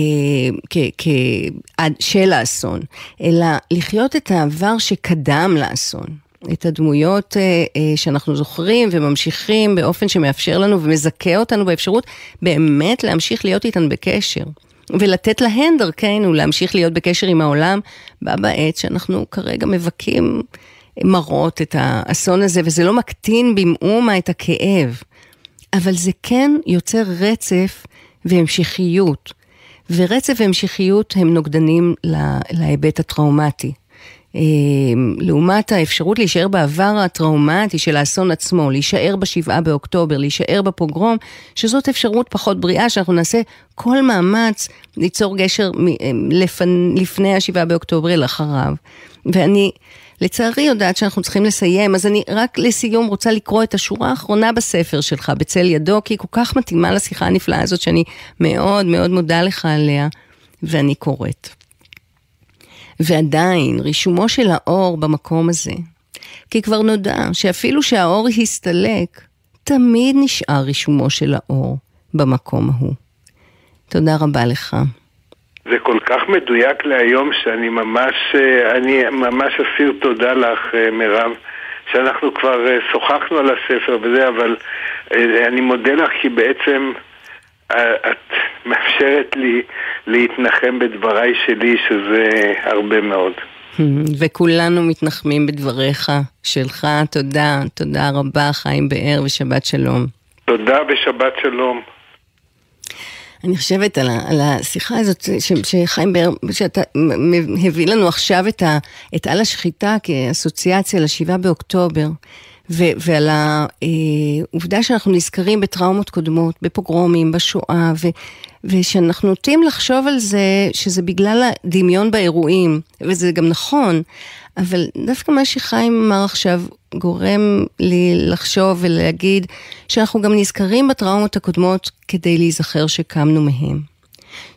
של האסון, אלא לחיות את העבר שקדם לאסון. את הדמויות אה, אה, שאנחנו זוכרים וממשיכים באופן שמאפשר לנו ומזכה אותנו באפשרות באמת להמשיך להיות איתן בקשר. ולתת להן דרכנו להמשיך להיות בקשר עם העולם, בה בעת שאנחנו כרגע מבכים מראות את האסון הזה, וזה לא מקטין במאומה את הכאב, אבל זה כן יוצר רצף והמשכיות. ורצף והמשכיות הם נוגדנים להיבט הטראומטי. אה, לעומת האפשרות להישאר בעבר הטראומטי של האסון עצמו, להישאר בשבעה באוקטובר, להישאר בפוגרום, שזאת אפשרות פחות בריאה, שאנחנו נעשה כל מאמץ ליצור גשר אה, לפני השבעה באוקטובר אל אחריו. ואני לצערי יודעת שאנחנו צריכים לסיים, אז אני רק לסיום רוצה לקרוא את השורה האחרונה בספר שלך, בצל ידו, כי היא כל כך מתאימה לשיחה הנפלאה הזאת, שאני מאוד מאוד מודה לך עליה, ואני קוראת. ועדיין, רישומו של האור במקום הזה, כי כבר נודע שאפילו שהאור הסתלק, תמיד נשאר רישומו של האור במקום ההוא. תודה רבה לך. זה כל כך מדויק להיום שאני ממש, אה, אני ממש אסיר תודה לך, אה, מירב, שאנחנו כבר אה, שוחחנו על הספר וזה, אבל אני מודה לך כי בעצם את מאפשרת לי להתנחם בדבריי שלי, שזה הרבה מאוד. וכולנו מתנחמים בדבריך, שלך. תודה, תודה רבה, חיים באר, ושבת שלום. תודה ושבת שלום. אני חושבת על, על השיחה הזאת ש, שחיים באר, שאתה הביא לנו עכשיו את, ה, את על השחיטה כאסוציאציה לשבעה באוקטובר. ו- ועל העובדה שאנחנו נזכרים בטראומות קודמות, בפוגרומים, בשואה, ו- ושאנחנו נוטים לחשוב על זה שזה בגלל הדמיון באירועים, וזה גם נכון, אבל דווקא מה שחיים אמר עכשיו גורם לי לחשוב ולהגיד שאנחנו גם נזכרים בטראומות הקודמות כדי להיזכר שקמנו מהם.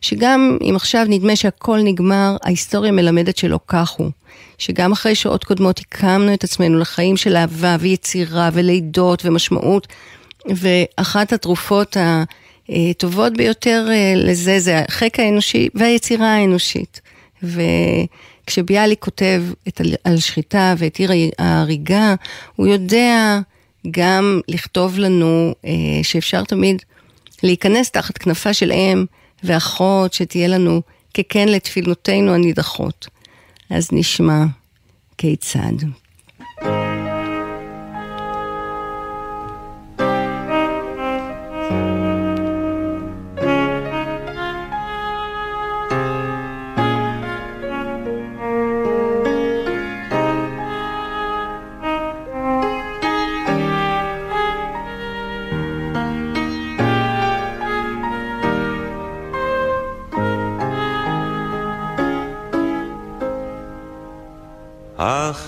שגם אם עכשיו נדמה שהכל נגמר, ההיסטוריה מלמדת שלא כך הוא. שגם אחרי שעות קודמות הקמנו את עצמנו לחיים של אהבה ויצירה ולידות ומשמעות, ואחת התרופות הטובות ביותר אה, לזה זה החק האנושי והיצירה האנושית. וכשביאליק כותב את על שחיטה ואת עיר ההריגה, הוא יודע גם לכתוב לנו אה, שאפשר תמיד להיכנס תחת כנפה של אם ואחות שתהיה לנו ככן לתפילותינו הנידחות. אז נשמע כיצד.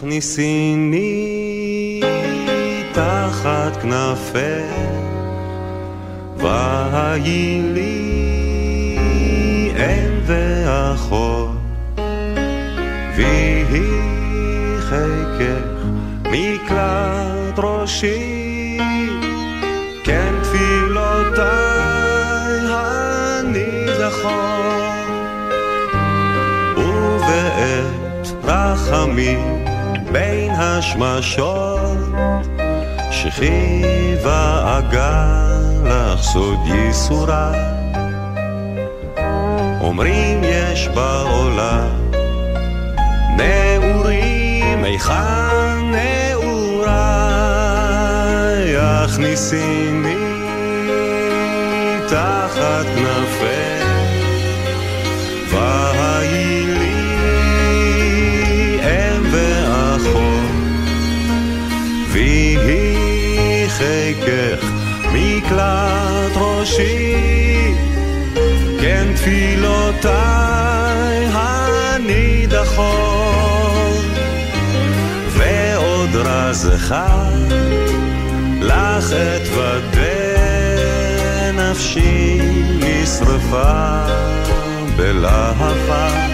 הכניסיני תחת כנפך, והי לי אם ואחות, ויהי חיקך מקלט ראשי, כן תפילותיי הנידחות, ובעת רחמים בין השמשות שכיבה ועגה לך סוד ייסורה אומרים יש בעולם נעורים היכן נעורי הכניסיני תחת כנפי ראשי, כן תפילותיי הנידחות, ועוד רז אחד לך אתוודה נפשי נשרפה בלהבה.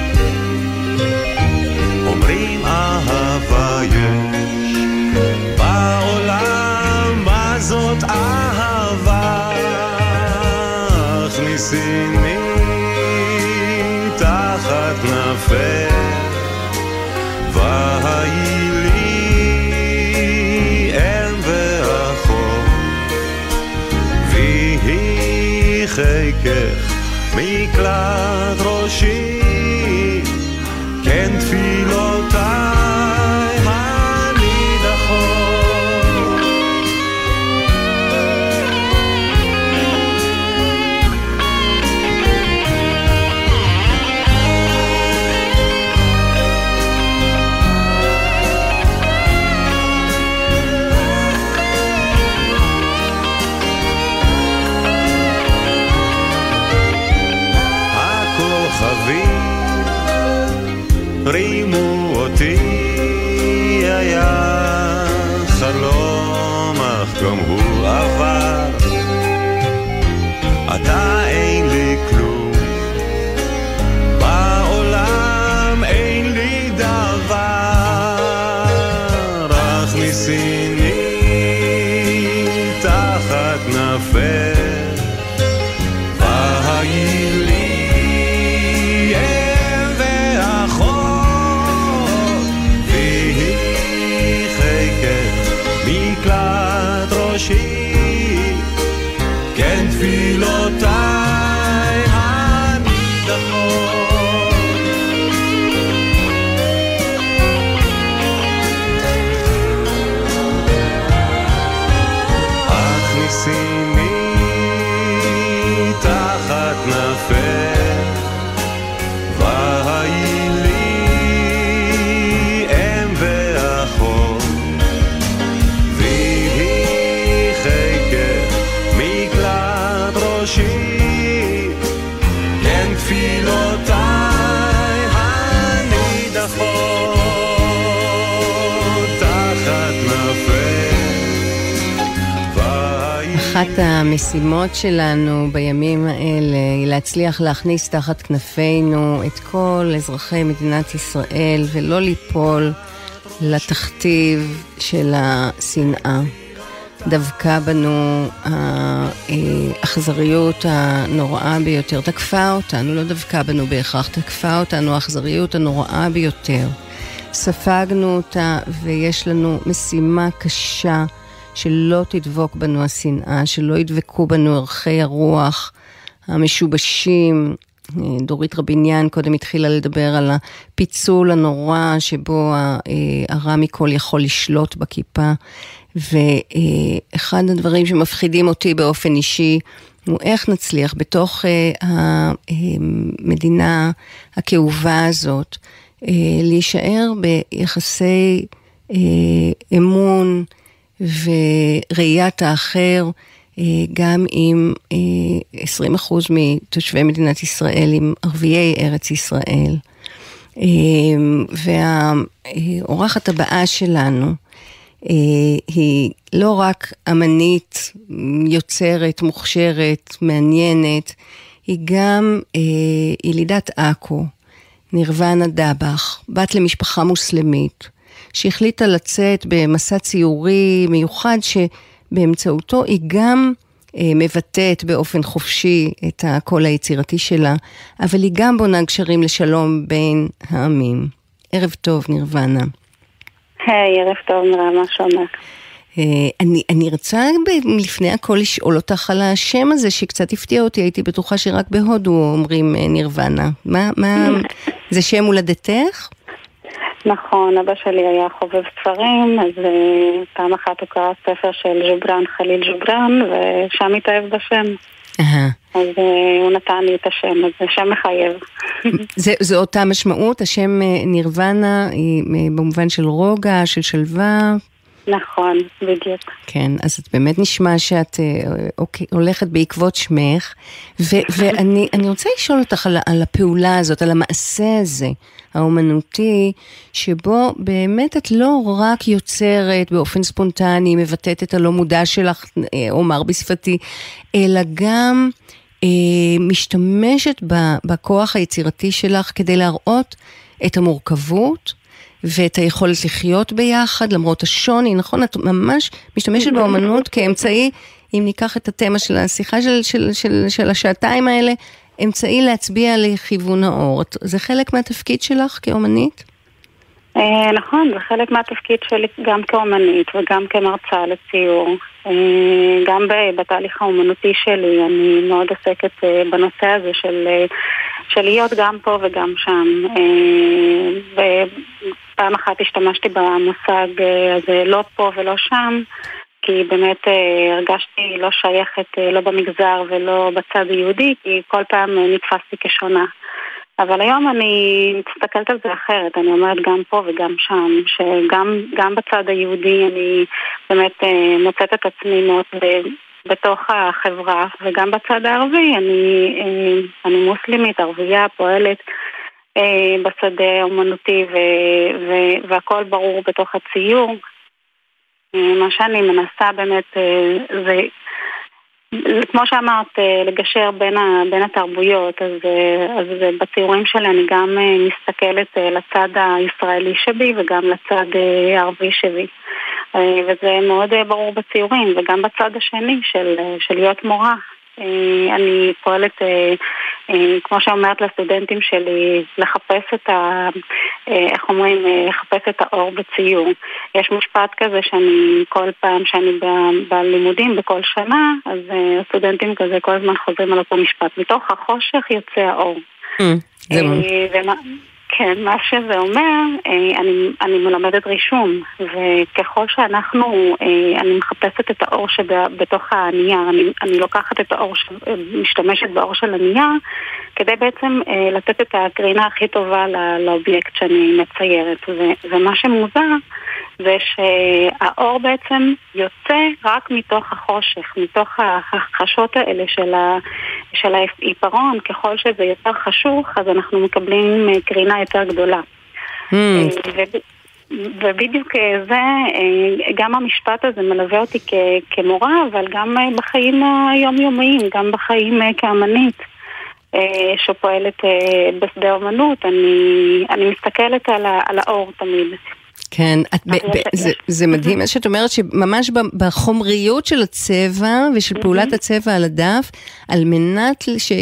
מקלט ראשי, אחת המשימות שלנו בימים האלה היא להצליח להכניס תחת כנפינו את כל אזרחי מדינת ישראל ולא ליפול לתכתיב של השנאה. דבקה בנו האכזריות הנוראה ביותר, תקפה אותנו, לא דבקה בנו בהכרח, תקפה אותנו האכזריות הנוראה ביותר. ספגנו אותה ויש לנו משימה קשה שלא תדבוק בנו השנאה, שלא ידבקו בנו ערכי הרוח המשובשים. דורית רביניאן קודם התחילה לדבר על הפיצול הנורא שבו הרע מכל יכול לשלוט בכיפה. ואחד הדברים שמפחידים אותי באופן אישי הוא איך נצליח בתוך המדינה הכאובה הזאת להישאר ביחסי אמון וראיית האחר, גם עם 20% מתושבי מדינת ישראל, עם ערביי ארץ ישראל. והאורחת הבאה שלנו היא לא רק אמנית, יוצרת, מוכשרת, מעניינת, היא גם ילידת עכו, נירוונה דבח, בת למשפחה מוסלמית. שהחליטה לצאת במסע ציורי מיוחד שבאמצעותו היא גם אה, מבטאת באופן חופשי את הקול היצירתי שלה, אבל היא גם בונה גשרים לשלום בין העמים. ערב טוב, נירוונה. היי, hey, ערב טוב, מירב, מה שלומך? אה, אני, אני רוצה לפני הכל לשאול אותך על השם הזה שקצת הפתיע אותי, הייתי בטוחה שרק בהודו אומרים אה, נירוונה. מה, מה, זה שם הולדתך? נכון, אבא שלי היה חובב ספרים, אז uh, פעם אחת הוא קרא ספר של ג'ובראן חליל ג'ובראן, ושם התאהב בשם. Uh-huh. אז uh, הוא נתן לי את השם הזה, שם מחייב. זה, זה אותה משמעות, השם נירוונה היא במובן של רוגע, של שלווה. נכון, בדיוק. כן, אז את באמת נשמע שאת אוקיי, הולכת בעקבות שמך, ו, ואני רוצה לשאול אותך על, על הפעולה הזאת, על המעשה הזה, האומנותי, שבו באמת את לא רק יוצרת באופן ספונטני, מבטאת את הלא מודע שלך, אומר בשפתי, אלא גם אה, משתמשת בכוח היצירתי שלך כדי להראות את המורכבות. ואת היכולת לחיות ביחד למרות השוני, נכון? את ממש משתמשת באומנות כאמצעי, אם ניקח את התמה של השיחה של, של, של, של השעתיים האלה, אמצעי להצביע לכיוון האור. זה חלק מהתפקיד שלך כאומנית? אה, נכון, זה חלק מהתפקיד שלי גם כאומנית וגם כמרצה לציור. אה, גם בתהליך האומנותי שלי אני מאוד עוסקת אה, בנושא הזה של, של להיות גם פה וגם שם. ופעם אחת השתמשתי במושג הזה לא פה ולא שם. כי באמת הרגשתי לא שייכת לא במגזר ולא בצד היהודי, כי כל פעם נתפסתי כשונה. אבל היום אני מסתכלת על זה אחרת, אני אומרת גם פה וגם שם, שגם בצד היהודי אני באמת אה, מוצאת את עצמי מאוד בתוך החברה, וגם בצד הערבי אני, אה, אני מוסלמית, ערבייה, פועלת אה, בשדה האומנותי והכל ברור בתוך הציור. מה שאני מנסה באמת זה כמו שאמרת, אה, לגשר בין, ה, בין התרבויות, אז, אה, אז בציורים שלי אני גם אה, מסתכלת לצד הישראלי שבי וגם לצד הערבי שבי. וזה מאוד ברור בציורים, וגם בצד השני של, של להיות מורה. אני פועלת אה, כמו שאומרת לסטודנטים שלי, לחפש את ה... אה, איך אומרים? אה, לחפש את האור בציור. יש משפט כזה שאני כל פעם שאני בלימודים בכל שנה, אז הסטודנטים כזה כל הזמן חוזרים על אותו משפט. מתוך החושך יוצא האור. Mm, זה כן, מה שזה אומר, אה, אני, אני מלמדת רישום, וככל שאנחנו, אה, אני מחפשת את האור שבתוך הנייר, אני, אני לוקחת את האור, משתמשת באור של הנייר, כדי בעצם אה, לתת את הקרינה הכי טובה לאובייקט שאני מציירת. ומה שמוזר זה שהאור בעצם יוצא רק מתוך החושך, מתוך החשות האלה של העיפרון, ככל שזה יותר חשוך, אז אנחנו מקבלים קרינה יותר גדולה. Mm. ובדיוק זה, גם המשפט הזה מלווה אותי כמורה, אבל גם בחיים היומיומיים, גם בחיים כאמנית. שפועלת בשדה האומנות, אני, אני מסתכלת על, ה, על האור תמיד. כן, את, ב, ב, זה, זה מדהים מה שאת אומרת, שממש בחומריות של הצבע ושל פעולת הצבע על הדף, על מנת ש,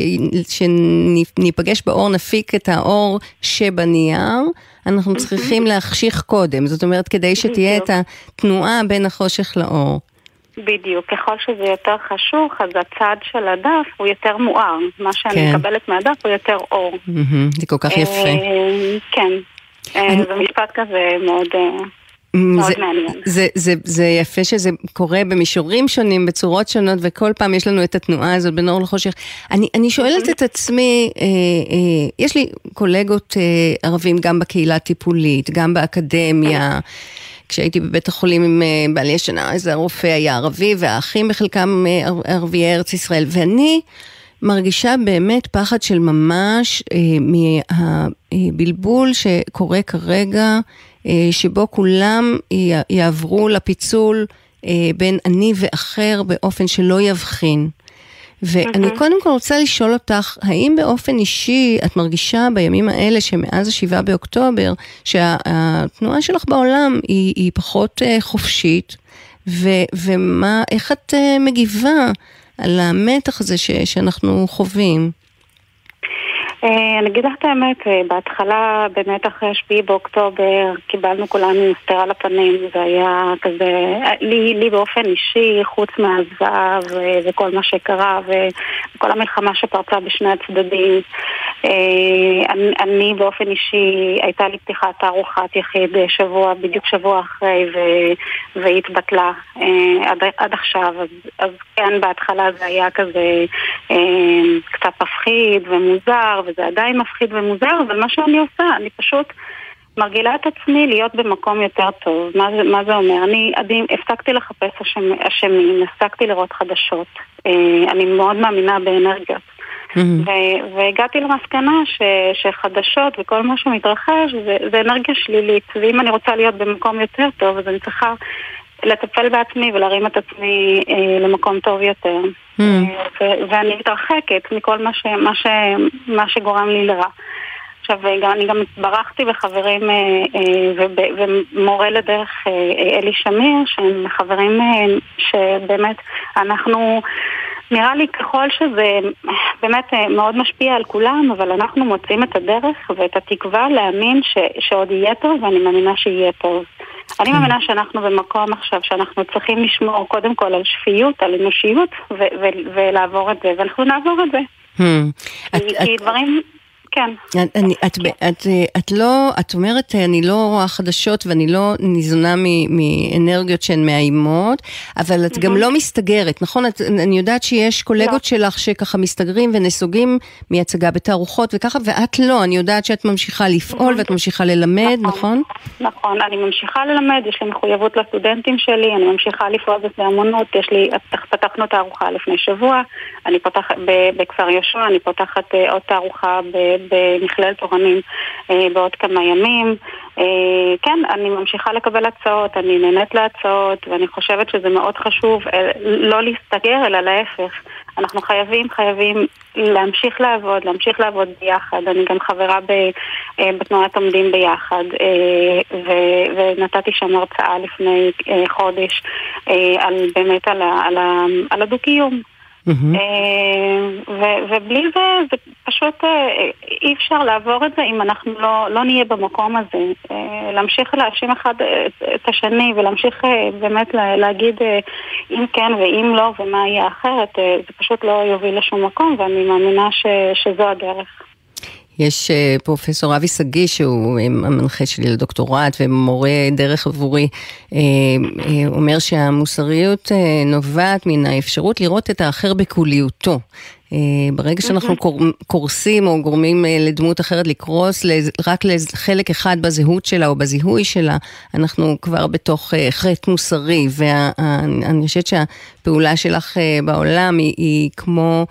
שניפגש באור, נפיק את האור שבנייר, אנחנו צריכים להחשיך קודם, זאת אומרת, כדי שתהיה את התנועה בין החושך לאור. בדיוק, ככל שזה יותר חשוך, אז הצד של הדף הוא יותר מואר. מה שאני כן. מקבלת מהדף הוא יותר אור. זה כל כך יפה. אה, כן, אה, זה משפט כזה מאוד... אה, זה, זה, זה, זה יפה שזה קורה במישורים שונים, בצורות שונות, וכל פעם יש לנו את התנועה הזאת בין אור לחושך. אני, אני שואלת את עצמי, אה, אה, יש לי קולגות אה, ערבים גם בקהילה הטיפולית, גם באקדמיה. כשהייתי בבית החולים עם אה, בעלי השנה, אז הרופא היה ערבי, והאחים בחלקם ערביי ארץ ישראל, ואני... מרגישה באמת פחד של ממש אה, מהבלבול שקורה כרגע, אה, שבו כולם יעברו לפיצול אה, בין אני ואחר באופן שלא יבחין. ואני mm-hmm. קודם כל רוצה לשאול אותך, האם באופן אישי את מרגישה בימים האלה שמאז השבעה באוקטובר, שהתנועה שלך בעולם היא, היא פחות uh, חופשית, ו, ומה, איך את uh, מגיבה על המתח הזה ש, שאנחנו חווים. אה, אני אגיד לך את האמת, אה, בהתחלה, באמת אחרי 7 באוקטובר, קיבלנו כולנו סטירה לפנים, זה היה כזה, לי, לי באופן אישי, חוץ מהזוועה וכל מה שקרה וכל המלחמה שפרצה בשני הצדדים, אה, אני, אני באופן אישי, הייתה לי פתיחת תערוכת יחיד שבוע, בדיוק שבוע אחרי, והיא התבטלה עד, עד עכשיו, אז, אז כן, בהתחלה זה היה כזה קצת מפחיד ומוזר, וזה עדיין מפחיד ומוזר, אבל מה שאני עושה, אני פשוט מרגילה את עצמי להיות במקום יותר טוב. מה זה, מה זה אומר? אני, אני הפסקתי לחפש אשמים, הפסקתי לראות חדשות. אה, אני מאוד מאמינה באנרגיות. Mm-hmm. והגעתי למסקנה ש, שחדשות וכל מה שמתרחש זה, זה אנרגיה שלילית, ואם אני רוצה להיות במקום יותר טוב, אז אני צריכה לטפל בעצמי ולהרים את עצמי אה, למקום טוב יותר. Mm. אה, ואני מתרחקת מכל מה, ש, מה, ש, מה שגורם לי לרע. עכשיו, גם, אני גם התברכתי בחברים אה, אה, ומורה לדרך אה, אה, אלי שמיר, שהם חברים אה, שבאמת אנחנו... נראה לי ככל שזה באמת אה, מאוד משפיע על כולם, אבל אנחנו מוצאים את הדרך ואת התקווה להאמין ש, שעוד יהיה טוב, ואני מאמינה שיהיה טוב. אני מאמינה שאנחנו במקום עכשיו שאנחנו צריכים לשמור קודם כל על שפיות, על אנושיות, ו- ו- ולעבור את זה, ואנחנו נעבור את זה. Hmm. כי, כי דברים... כן. את, אני, את, את, את לא, את אומרת, אני לא רואה חדשות ואני לא ניזונה מ- מאנרגיות שהן מאיימות, אבל את גם לא מסתגרת, נכון? את, אני יודעת שיש קולגות שלך שככה מסתגרים ונסוגים מהצגה בתערוכות וככה, ואת לא, אני יודעת שאת ממשיכה לפעול ואת ממשיכה ללמד, נכון? נכון, אני ממשיכה ללמד, יש לי מחויבות לסטודנטים שלי, אני ממשיכה לפעול בשדה אמנות, יש לי, פתחנו תערוכה לפני שבוע, אני פותחת בכפר יהושע, אני פותחת אה, עוד תערוכה ב- במכללת אורנים אה, בעוד כמה ימים. אה, כן, אני ממשיכה לקבל הצעות, אני נהנית להצעות, ואני חושבת שזה מאוד חשוב אה, לא להסתגר, אלא להפך. אנחנו חייבים, חייבים להמשיך לעבוד, להמשיך לעבוד ביחד. אני גם חברה ב, בתנועת עומדים ביחד, ו, ונתתי שם הרצאה לפני חודש על, באמת על, על, על הדו-קיום. אה, ו- ובלי זה, זה פשוט אה, אי אפשר לעבור את זה אם אנחנו לא, לא נהיה במקום הזה. אה, להמשיך להאשים אחד את, השני ולהמשיך אה, באמת לה- להגיד אה, אם כן ואם לא ומה יהיה אחרת, אה, זה פשוט לא יוביל לשום מקום ואני מאמינה ש, שזו הדרך. יש אה, פרופסור אבי שגיא, שהוא אה, המנחה שלי לדוקטורט ומורה דרך עבורי, אה, אומר שהמוסריות נובעת מן האפשרות לראות את האחר בקוליותו. ברגע שאנחנו קור- קורסים או גורמים לדמות אחרת לקרוס רק לחלק אחד בזהות שלה או בזיהוי שלה, אנחנו כבר בתוך חטא מוסרי, ואני חושבת שהפעולה שלך בעולם היא, היא כמו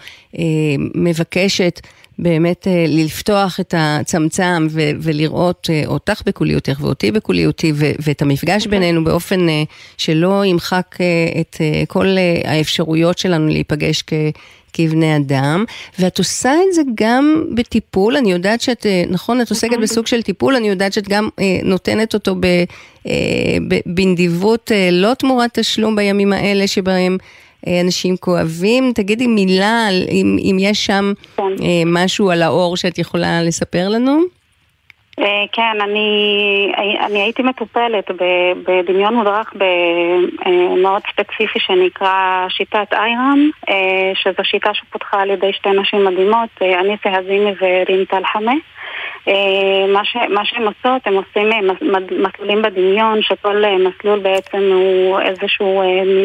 מבקשת באמת אה, לפתוח את הצמצם ו- ולראות אה, אותך בקוליותך ואותי בקוליותי ו- ואת המפגש בינינו באופן אה, שלא ימחק את כל האפשרויות שלנו להיפגש כ... כבני אדם, ואת עושה את זה גם בטיפול, אני יודעת שאת, נכון, את עוסקת בסוג של טיפול, אני יודעת שאת גם אה, נותנת אותו ב, אה, ב, בנדיבות, אה, לא תמורת תשלום בימים האלה שבהם אנשים כואבים. תגידי מילה, אם, אם יש שם אה, משהו על האור שאת יכולה לספר לנו. אה, כן, אני, אני הייתי מטופלת בדמיון מודרך במאוד ספציפי שנקרא שיטת איירם, אה, שזו שיטה שפותחה על ידי שתי נשים מדהימות, אה, אניסה הזימי ורין טלחמה. אה, מה, שהן עושות, הם עושים אה, מסלולים בדמיון, שכל אה, מסלול בעצם הוא איזשהו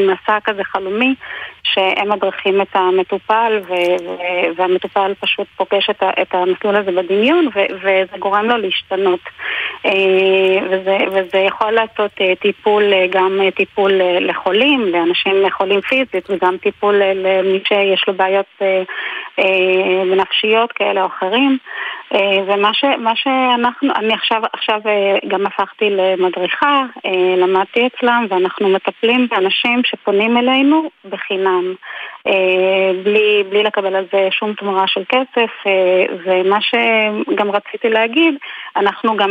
מסע כזה חלומי, שהם מדריכים את המטופל, והמטופל פשוט פוגש את, המסלול הזה בדמיון, וזה גורם לו להשתנות. וזה, יכול לעשות טיפול, גם טיפול לחולים, לאנשים חולים פיזית, וגם טיפול למי שיש לו בעיות נפשיות כאלה או אחרים. אה, ומה ש, שאנחנו, אני עכשיו, עכשיו אה, גם הפכתי למדריכה, אה, למדתי אצלם, ואנחנו מטפלים באנשים שפונים אלינו בחינם, בלי, בלי לקבל על זה שום תמורה של כסף, ומה שגם רציתי להגיד, אנחנו גם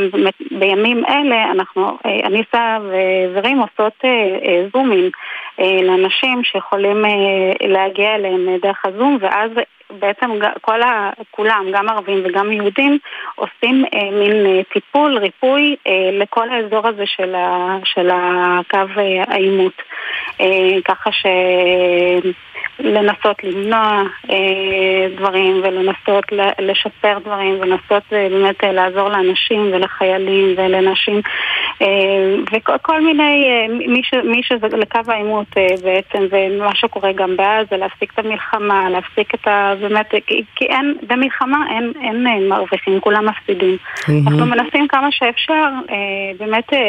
בימים אלה, אנחנו, אניסה ורים עושות זומים לאנשים שיכולים להגיע אליהם דרך הזום, ואז בעצם כל ה, כולם, גם ערבים וגם יהודים, עושים אה, מין אה, טיפול, ריפוי אה, לכל האזור הזה של, ה, של הקו אה, העימות. אה, ככה ש... לנסות למנוע אה, דברים ולנסות לשפר דברים ולנסות אה, באמת אה, לעזור לאנשים ולחיילים ולנשים אה, וכל כל מיני, אה, מי, ש, מי שזה לקו העימות אה, בעצם ומה שקורה גם בעזה, להפסיק את המלחמה, להפסיק את ה... באמת, כי, כי אין, במלחמה אין, אין, אין מרוויחים, כולם מפסידים. מהמם. אנחנו מנסים כמה שאפשר אה, באמת אה,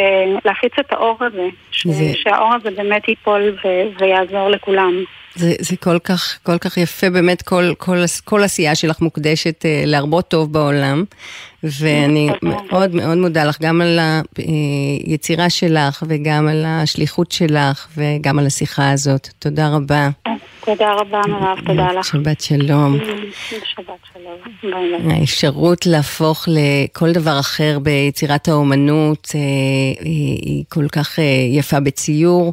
להפיץ את האור הזה, ש, זה- שהאור הזה באמת ייפול ו, ויעזור לכולם. זה, זה כל כך, כל כך יפה, באמת כל, כל, כל עשייה שלך מוקדשת אה, להרבות טוב בעולם, ואני מאוד מאוד מודה לך גם על היצירה שלך וגם על השליחות שלך וגם על השיחה הזאת. תודה רבה. תודה רבה מירב, תודה לך. שבת שלום. שבת שלום. האפשרות להפוך לכל דבר אחר ביצירת האומנות אה, היא היא כל כך אה, יפה בציור,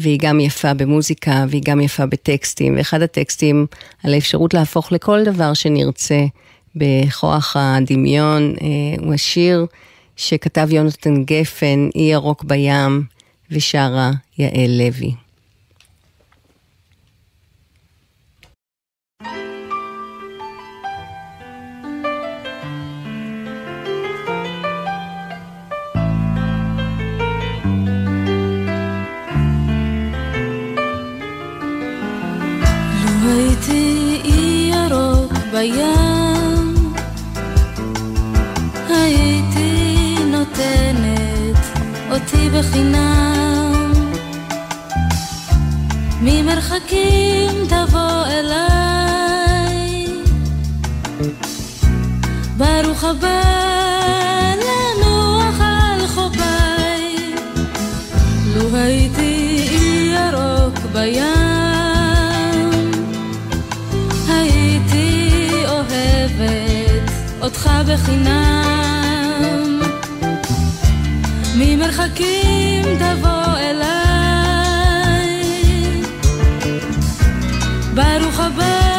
והיא גם יפה במוזיקה, והיא גם יפה בטקסטים, ואחד הטקסטים על האפשרות להפוך לכל דבר שנרצה בכוח הדמיון, אה, הוא השיר שכתב יונתן גפן, אי ירוק בים, ושרה יעל לוי. בים הייתי נותנת אותי בחינם. ממרחקים תבוא אליי. ברוך הבא לנוח על חופיי לו הייתי ירוק בים בחינם. ממרחקים תבוא אליי. ברוך הבא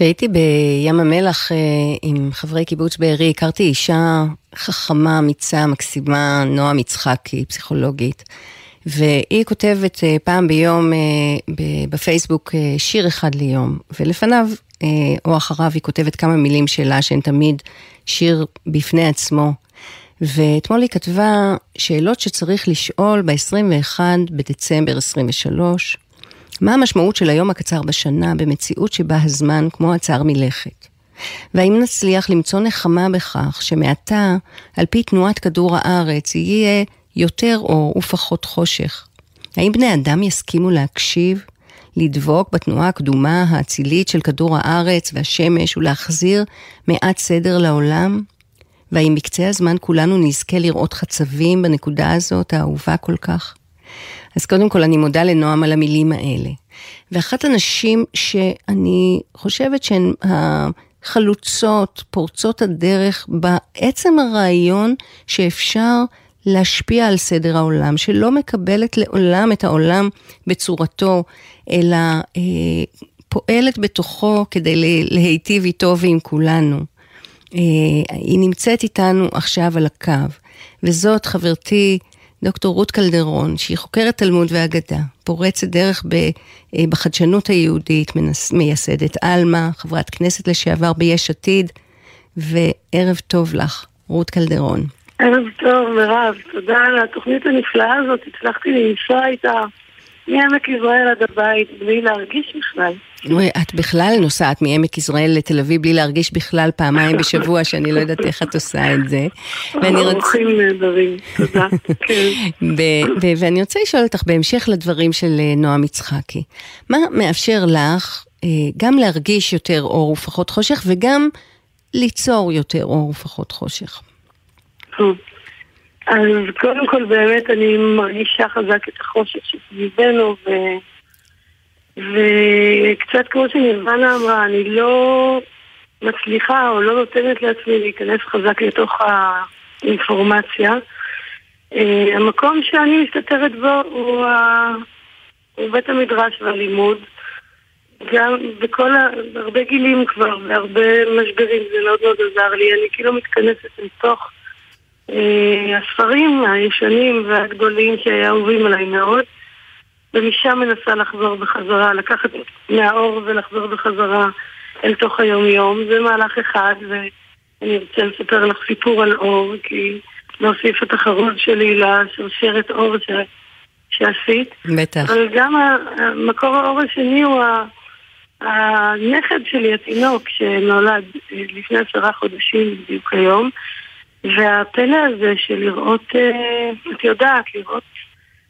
כשהייתי בים המלח אה, עם חברי קיבוץ בארי, הכרתי אישה חכמה, אמיצה, מקסימה, נועם יצחקי, פסיכולוגית. והיא כותבת אה, פעם ביום אה, בפייסבוק שיר אחד ליום, ולפניו או אחריו היא כותבת כמה מילים שלה שהן תמיד שיר בפני עצמו. ואתמול היא כתבה שאלות שצריך לשאול ב-21 בדצמבר 23, מה המשמעות של היום הקצר בשנה במציאות שבה הזמן כמו הצער מלכת? והאם נצליח למצוא נחמה בכך שמעתה, על פי תנועת כדור הארץ, יהיה יותר אור ופחות חושך? האם בני אדם יסכימו להקשיב, לדבוק בתנועה הקדומה האצילית של כדור הארץ והשמש ולהחזיר מעט סדר לעולם? והאם בקצה הזמן כולנו נזכה לראות חצבים בנקודה הזאת, האהובה כל כך? אז קודם כל אני מודה לנועם על המילים האלה. ואחת הנשים שאני חושבת שהן החלוצות, פורצות הדרך, בעצם הרעיון שאפשר להשפיע על סדר העולם, שלא מקבלת לעולם את העולם בצורתו, אלא אה, פועלת בתוכו כדי לה- להיטיב איתו ועם כולנו. אה, היא נמצאת איתנו עכשיו על הקו, וזאת חברתי דוקטור רות קלדרון, שהיא חוקרת תלמוד ואגדה, פורצת דרך ב, אה, בחדשנות היהודית, מנס, מייסדת עלמה, חברת כנסת לשעבר ביש עתיד, וערב טוב לך, רות קלדרון. ערב טוב, מירב. תודה על התוכנית הנפלאה הזאת. הצלחתי לנסוע איתה מעמק יזרעאל עד הבית בלי להרגיש בכלל. את בכלל נוסעת מעמק יזרעאל לתל אביב בלי להרגיש בכלל פעמיים בשבוע, שאני לא יודעת איך את עושה את זה. ואני רוצה... אורחים נהדרים, תודה. כן. ואני רוצה לשאול אותך בהמשך לדברים של אה, נועם יצחקי. מה מאפשר לך אה, גם להרגיש יותר אור ופחות חושך, וגם ליצור יותר אור ופחות חושך? אז קודם כל באמת אני מרגישה חזק את החושך שסביבנו ו... וקצת כמו שנירוונה אמרה, אני לא מצליחה או לא נותנת לעצמי להיכנס חזק לתוך האינפורמציה. אה, המקום שאני מסתתרת בו הוא, ה... הוא בית המדרש והלימוד. גם בכל ה... בהרבה גילים כבר, בהרבה משברים, זה מאוד מאוד עזר לי. אני כאילו מתכנסת לתוך הספרים הישנים והגדולים שאהובים עליי מאוד, ומשם מנסה לחזור בחזרה, לקחת מהאור ולחזור בחזרה אל תוך היום-יום. זה מהלך אחד, ואני רוצה לספר לך סיפור על אור, כי להוסיף את החרוז שלי לשרשרת אור ש... שעשית. בטח. אבל גם מקור האור השני הוא הנכד שלי, התינוק, שנולד אה, לפני עשרה חודשים בדיוק היום. והפלא הזה של לראות, אה, את יודעת, לראות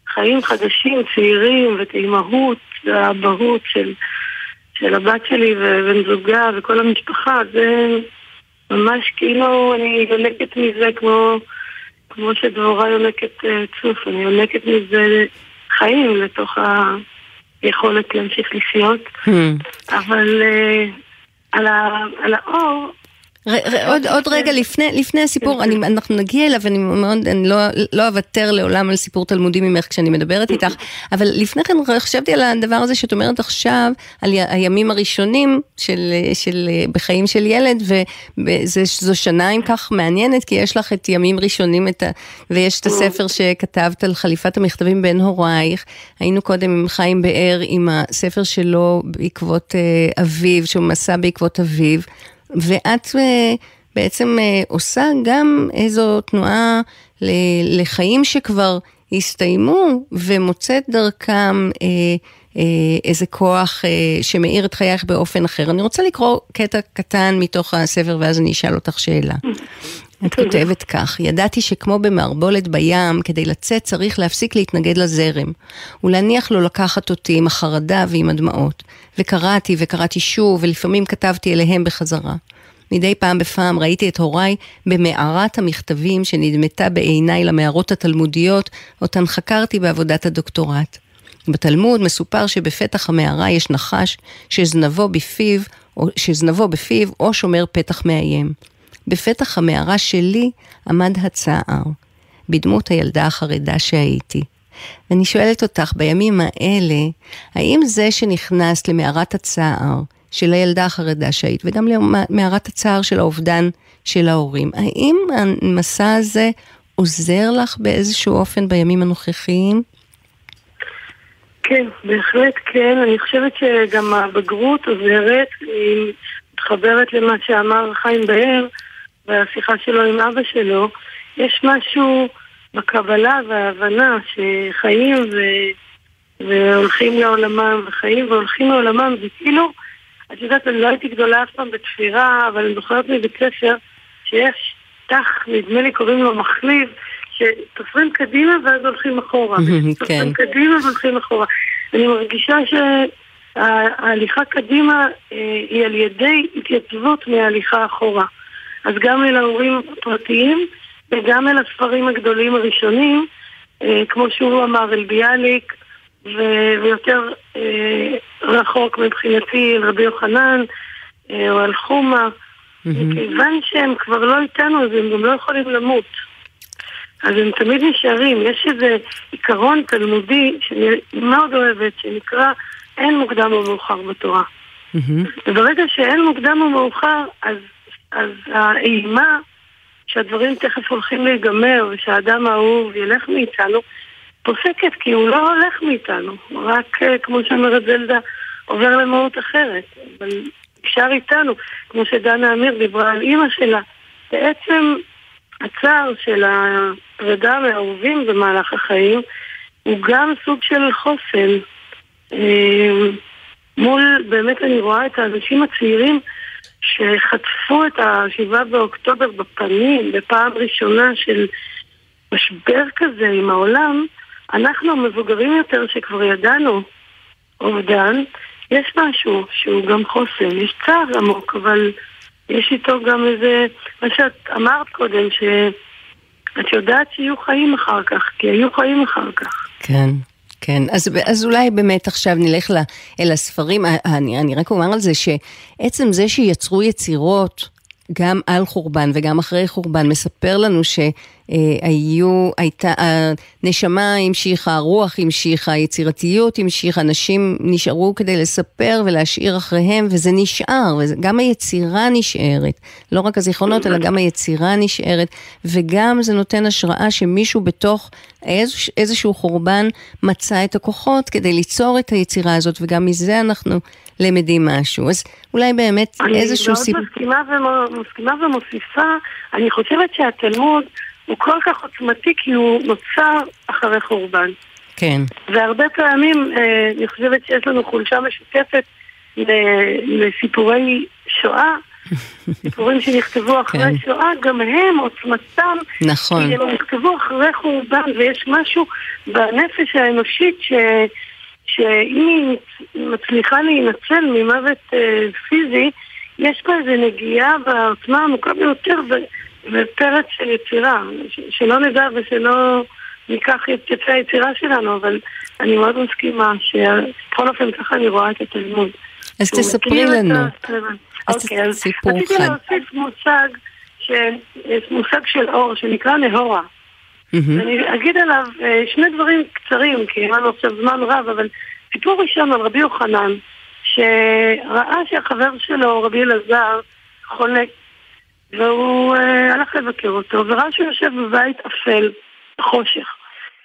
חיים חדשים, צעירים, ואת האימהות והאבהות של, של הבת שלי ובן זוגה וכל המשפחה, זה ממש כאילו אני יונקת מזה כמו, כמו שדבורה יונקת אה, צוף, אני יונקת מזה חיים לתוך היכולת להמשיך לחיות, אבל אה, על, ה, על האור עוד, עוד רגע לפני, לפני הסיפור, אני, אנחנו נגיע אליו, אני מאוד, אני לא, לא אוותר לעולם על סיפור תלמודי ממך כשאני מדברת איתך, אבל לפני כן חשבתי על הדבר הזה שאת אומרת עכשיו, על הימים הראשונים של, של, בחיים של ילד, וזו שנה אם כך מעניינת, כי יש לך את ימים ראשונים, את ה, ויש את הספר שכתבת על חליפת המכתבים בין הורייך, היינו קודם עם חיים באר, עם הספר שלו בעקבות אה, אביו, שהוא מסע בעקבות אביו. ואת אה, בעצם אה, עושה גם איזו תנועה לחיים שכבר הסתיימו ומוצאת דרכם אה, איזה כוח שמאיר את חייך באופן אחר. אני רוצה לקרוא קטע קטן מתוך הספר ואז אני אשאל אותך שאלה. את כותבת כך, ידעתי שכמו במערבולת בים, כדי לצאת צריך להפסיק להתנגד לזרם, ולהניח לו לקחת אותי עם החרדה ועם הדמעות. וקראתי וקראתי שוב, ולפעמים כתבתי אליהם בחזרה. מדי פעם בפעם ראיתי את הוריי במערת המכתבים שנדמתה בעיניי למערות התלמודיות, אותן חקרתי בעבודת הדוקטורט. בתלמוד מסופר שבפתח המערה יש נחש שזנבו בפיו, או, שזנבו בפיו או שומר פתח מאיים. בפתח המערה שלי עמד הצער, בדמות הילדה החרדה שהייתי. ואני שואלת אותך, בימים האלה, האם זה שנכנסת למערת הצער של הילדה החרדה שהיית, וגם למערת הצער של האובדן של ההורים, האם המסע הזה עוזר לך באיזשהו אופן בימים הנוכחיים? כן, בהחלט כן. אני חושבת שגם הבגרות עוזרת, היא מתחברת למה שאמר חיים באר בשיחה שלו עם אבא שלו. יש משהו בקבלה וההבנה שחיים ו... והולכים לעולמם, וחיים והולכים לעולמם, זה כאילו, את יודעת, אני לא הייתי גדולה אף פעם בתפירה, אבל אני זוכרת מבית ספר שיש תח, נדמה לי קוראים לו מחליב, שתופרים קדימה ואז הולכים אחורה. תופרים קדימה והולכים אחורה. אני מרגישה שההליכה קדימה אה, היא על ידי התייצבות מההליכה אחורה. אז גם אל ההורים הפרטיים וגם אל הספרים הגדולים הראשונים, אה, כמו שהוא אמר, אל ביאליק, ו- ויותר אה, רחוק מבחינתי אל רבי יוחנן, אה, או אל חומה. כיוון שהם כבר לא איתנו, אז הם גם לא יכולים למות. אז הם תמיד נשארים. יש איזה עיקרון תלמודי שאני מאוד אוהבת, שנקרא אין מוקדם או מאוחר בתורה. וברגע שאין מוקדם או מאוחר, אז, אז האימה שהדברים תכף הולכים להיגמר ושהאדם האהוב ילך מאיתנו, פוסקת כי הוא לא הולך מאיתנו, רק אה, כמו שאומרת זלדה, עובר למהות אחרת. אבל נשאר איתנו, כמו שדנה אמיר דיברה על אימא שלה. בעצם הצער של הפרידה מהאהובים במהלך החיים הוא גם סוג של חוסן. אה, מול, באמת אני רואה את האנשים הצעירים שחטפו את השבעה באוקטובר בפנים בפעם ראשונה של משבר כזה עם העולם, אנחנו המבוגרים יותר שכבר ידענו אובדן, יש משהו שהוא גם חוסן, יש צער עמוק, אבל יש איתו גם איזה, מה שאת אמרת קודם, שאת יודעת שיהיו חיים אחר כך, כי היו חיים אחר כך. כן. כן, אז, אז אולי באמת עכשיו נלך ל, אל הספרים. אני, אני רק אומר על זה שעצם זה שיצרו יצירות גם על חורבן וגם אחרי חורבן, מספר לנו שהיו, הייתה, הנשמה המשיכה, הרוח המשיכה, היצירתיות המשיכה, אנשים נשארו כדי לספר ולהשאיר אחריהם, וזה נשאר, וגם היצירה נשארת. לא רק הזיכרונות, אלא גם היצירה נשארת, וגם זה נותן השראה שמישהו בתוך איזשהו חורבן מצא את הכוחות כדי ליצור את היצירה הזאת, וגם מזה אנחנו למדים משהו. אז אולי באמת איזשהו סיפור... אני מאוד מסכימה, ומוסיפה, אני חושבת שהתלמוד הוא כל כך עוצמתי כי הוא נוצר אחרי חורבן. כן. והרבה פעמים אה, אני חושבת שיש לנו חולשה משותפת לסיפורי שואה. סיפורים שנכתבו אחרי כן. שואה, גם הם עוצמתם. נכון. כי הם נכתבו אחרי חורבן, ויש משהו בנפש האנושית ש... שאם היא מצליחה להינצל ממוות אה, פיזי, יש בה איזו נגיעה בעוצמה העמוקה ביותר ופרץ של יצירה, שלא נדע ושלא ניקח את יצא היצירה שלנו, אבל אני מאוד מסכימה שבכל אופן ככה אני רואה את התלמוד. אז תספרי לנו. אוקיי, אז רציתי. להוסיף מושג, ש... מושג של אור שנקרא נהורה. Mm-hmm. אני אגיד עליו אה, שני דברים קצרים, כי אין לנו עכשיו זמן רב, אבל סיפור ראשון על רבי יוחנן, שראה שהחבר שלו, רבי אלעזר, חולה, והוא uh, הלך לבקר אותו, וראה שהוא יושב בבית אפל, חושך.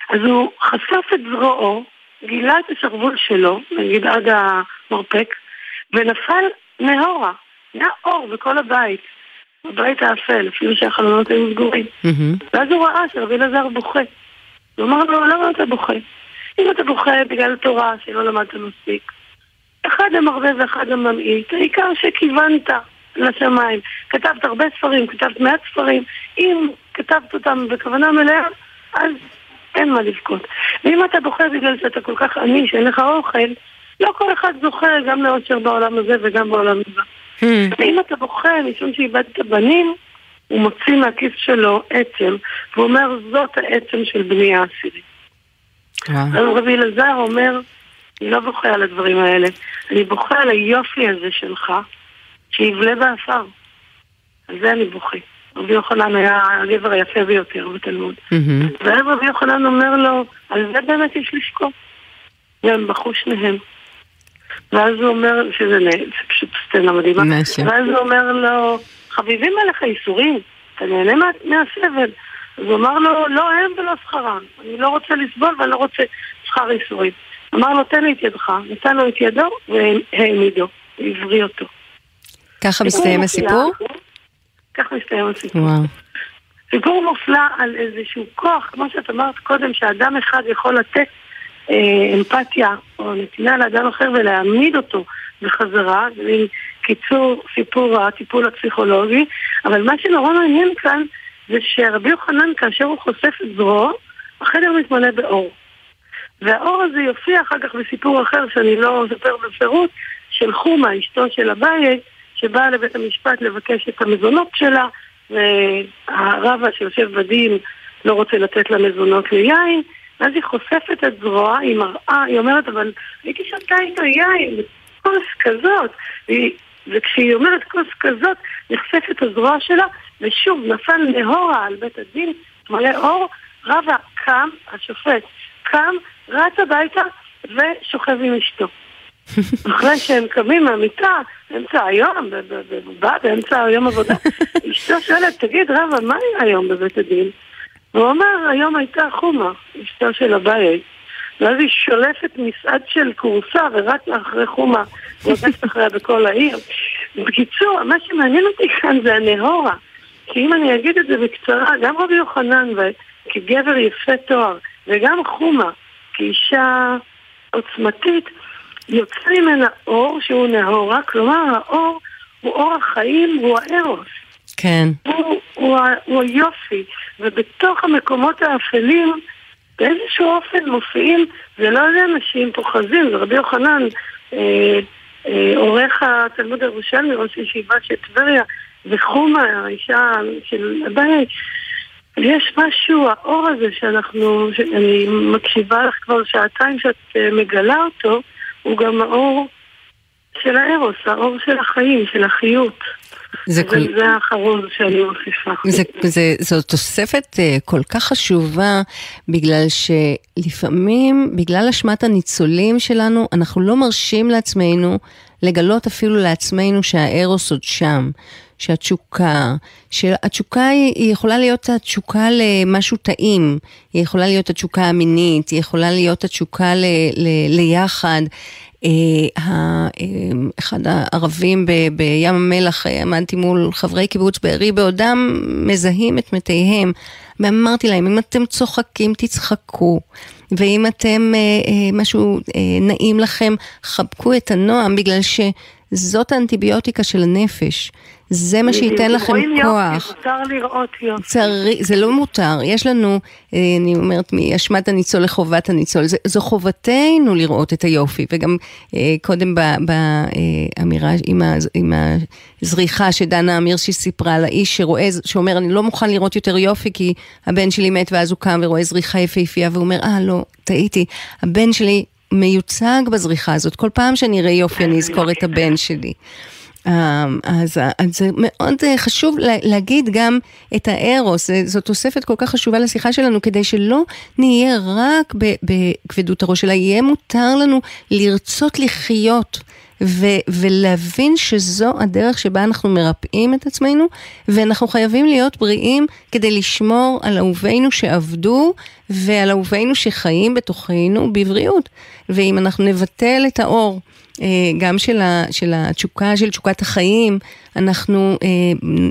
אז הוא חשף את זרועו, גילה את השרוול שלו, נגיד עד המרפק, ונפל נהורה, היה אור בכל הבית. בבית האפל, אפילו שהחלונות היו סגורים. ואז הוא ראה שרבי אלעזר בוכה. הוא אמר לו, למה אתה בוכה? אם אתה בוכה בגלל תורה שלא למדת מספיק, אחד המרבה ואחד הממעיט, העיקר שכיוונת לשמיים. כתבת הרבה ספרים, כתבת מעט ספרים, אם כתבת אותם בכוונה מלאה, אז אין מה לבכות. ואם אתה בוכה בגלל שאתה כל כך עני, שאין לך אוכל, לא כל אחד זוכה גם לאושר בעולם הזה וגם בעולם הזה. Hmm. ואם אתה בוכה משום שאיבדת בנים, הוא מוציא מהכיס שלו עצם, והוא אומר, זאת העצם של בני העשירי. אז רבי אלעזר אומר, אני לא בוכה על הדברים האלה, אני בוכה על היופי הזה שלך, שיבלה בעפר. על זה אני בוכה. רבי יוחנן היה הגבר היפה ביותר בתלמוד. ואז רבי יוחנן אומר לו, על זה באמת יש לשקוע. והם בכו שניהם. ואז הוא אומר, שזה פשוט סצנה מדהימה, ואז הוא אומר לו, חביבים עליך איסורים, אתה נהנה מה, מהסבל. אז הוא אמר לו, לא הם ולא שכרם, אני לא רוצה לסבול ואני לא רוצה שכר איסורים. אמר לו, תן לי את ידך, נתן לו את ידו והעמידו, הבריא אותו. ככה מסתיים הסיפור? ככה מסתיים הסיפור. וואו. סיפור מופלא על איזשהו כוח, כמו שאת אמרת קודם, שאדם אחד יכול לתת אה, אמפתיה או נתינה לאדם אחר ולהעמיד אותו בחזרה, קיצור סיפור הטיפול הפסיכולוגי, אבל מה שנורא מעניין כאן זה שרבי יוחנן כאשר הוא חושף את זרועו, החדר מתמלא באור. והאור הזה יופיע אחר כך בסיפור אחר שאני לא אספר בפירוט, של חומה, אשתו של אביי, שבאה לבית המשפט לבקש את המזונות שלה, והרבא שיושב בדין לא רוצה לתת לה מזונות ליין, ואז היא חושפת את זרועה, היא מראה, היא אומרת, אבל הייתי שותה איתו יין, כוס כזאת. וכשהיא אומרת כוס כזאת, נחשפת הזרוע שלה, ושוב, נפל נהורה על בית הדין, מלא אור, רבא קם, השופט קם, רץ הביתה ושוכב עם אשתו. אחרי שהם קמים מהמיטה, באמצע היום, באמצע היום עבודה, אשתו שואלת, תגיד רבא, מה היה היום בבית הדין? והוא אומר, היום הייתה חומה, אשתו של אביי. ואז היא שולפת מסעד של כורסה ורצה אחרי חומה, רודפת אחריה בכל העיר. בקיצור, מה שמעניין אותי כאן זה הנהורה. כי אם אני אגיד את זה בקצרה, גם רבי יוחנן ו- כגבר יפה תואר, וגם חומה כאישה עוצמתית, יוצא ממנה אור שהוא נהורה, כלומר האור הוא אור החיים, הוא הארוס. כן. הוא, הוא, הוא היופי, ובתוך המקומות האפלים באיזשהו אופן מופיעים, זה לא איזה אנשים פוחזים, זה רבי יוחנן, אה, אה, עורך התלמוד הירושלמי, ראש ישיבה של טבריה, וחומה, האישה של אביי, יש משהו, האור הזה שאנחנו, שאני מקשיבה לך כבר שעתיים שאת אה, מגלה אותו, הוא גם האור של הארוס, האור של החיים, של החיות. זה כל- וזה האחרון שאני מוסיפה. זה, זה, זו תוספת uh, כל כך חשובה, בגלל שלפעמים, בגלל אשמת הניצולים שלנו, אנחנו לא מרשים לעצמנו לגלות אפילו לעצמנו שהארוס עוד שם. שהתשוקה, שהתשוקה היא, היא יכולה להיות התשוקה למשהו טעים, היא יכולה להיות התשוקה המינית, היא יכולה להיות התשוקה ל, ל, ליחד. אה, אה, אחד הערבים ב- בים המלח, אה, עמדתי מול חברי קיבוץ בארי בעודם מזהים את מתיהם. ואמרתי להם, אם אתם צוחקים, תצחקו. ואם אתם, משהו נעים לכם, חבקו את הנועם, בגלל שזאת האנטיביוטיקה של הנפש. זה מה שייתן לכם כוח. יופי, מותר לראות יופי. צריך, זה לא מותר, יש לנו, אה, אני אומרת, מאשמת הניצול לחובת הניצול, זה, זו חובתנו לראות את היופי, וגם אה, קודם באמירה עם, ה, עם הזריחה שדנה אמיר שהיא סיפרה על האיש שרואה, שאומר, אני לא מוכן לראות יותר יופי כי הבן שלי מת ואז הוא קם ורואה זריחה יפהפייה, והוא אומר, אה, לא, טעיתי, הבן שלי מיוצג בזריחה הזאת, כל פעם שאני אראה יופי אני אזכור את הבן שלי. אה, אז, אז זה מאוד אה, חשוב לה- להגיד גם את הארוס, זו תוספת כל כך חשובה לשיחה שלנו, כדי שלא נהיה רק בכבדות הראש, אלא יהיה מותר לנו לרצות לחיות. ו- ולהבין שזו הדרך שבה אנחנו מרפאים את עצמנו, ואנחנו חייבים להיות בריאים כדי לשמור על אהובינו שעבדו, ועל אהובינו שחיים בתוכנו בבריאות. ואם אנחנו נבטל את האור, גם של, ה, של התשוקה, של תשוקת החיים, אנחנו אה,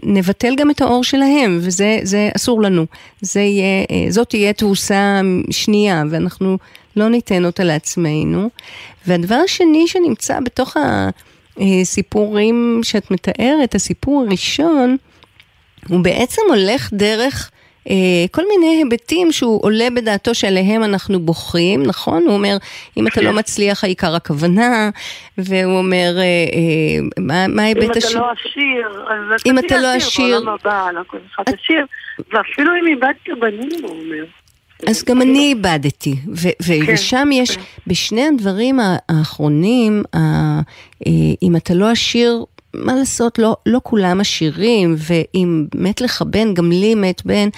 נבטל גם את האור שלהם, וזה זה אסור לנו. זה יהיה, אה, זאת תהיה תבוסה שנייה, ואנחנו לא ניתן אותה לעצמנו. והדבר השני שנמצא בתוך הסיפורים שאת מתארת, הסיפור הראשון, הוא בעצם הולך דרך אה, כל מיני היבטים שהוא עולה בדעתו שעליהם אנחנו בוחרים, נכון? הוא אומר, אם אתה לא מצליח העיקר הכוונה, והוא אומר, אה, אה, מה ההיבט אם אתה השני? לא עשיר, אז אתה לא תהיה עשיר- בעולם הבא, על הכל אחד עשיר, ואפילו אם איבדת בנים, הוא אומר. אז גם אני איבדתי, ו- כן, ושם יש, בשני הדברים האחרונים, אה, אם אתה לא עשיר, מה לעשות, לא, לא כולם עשירים, ואם מת לך בן, גם לי מת בן,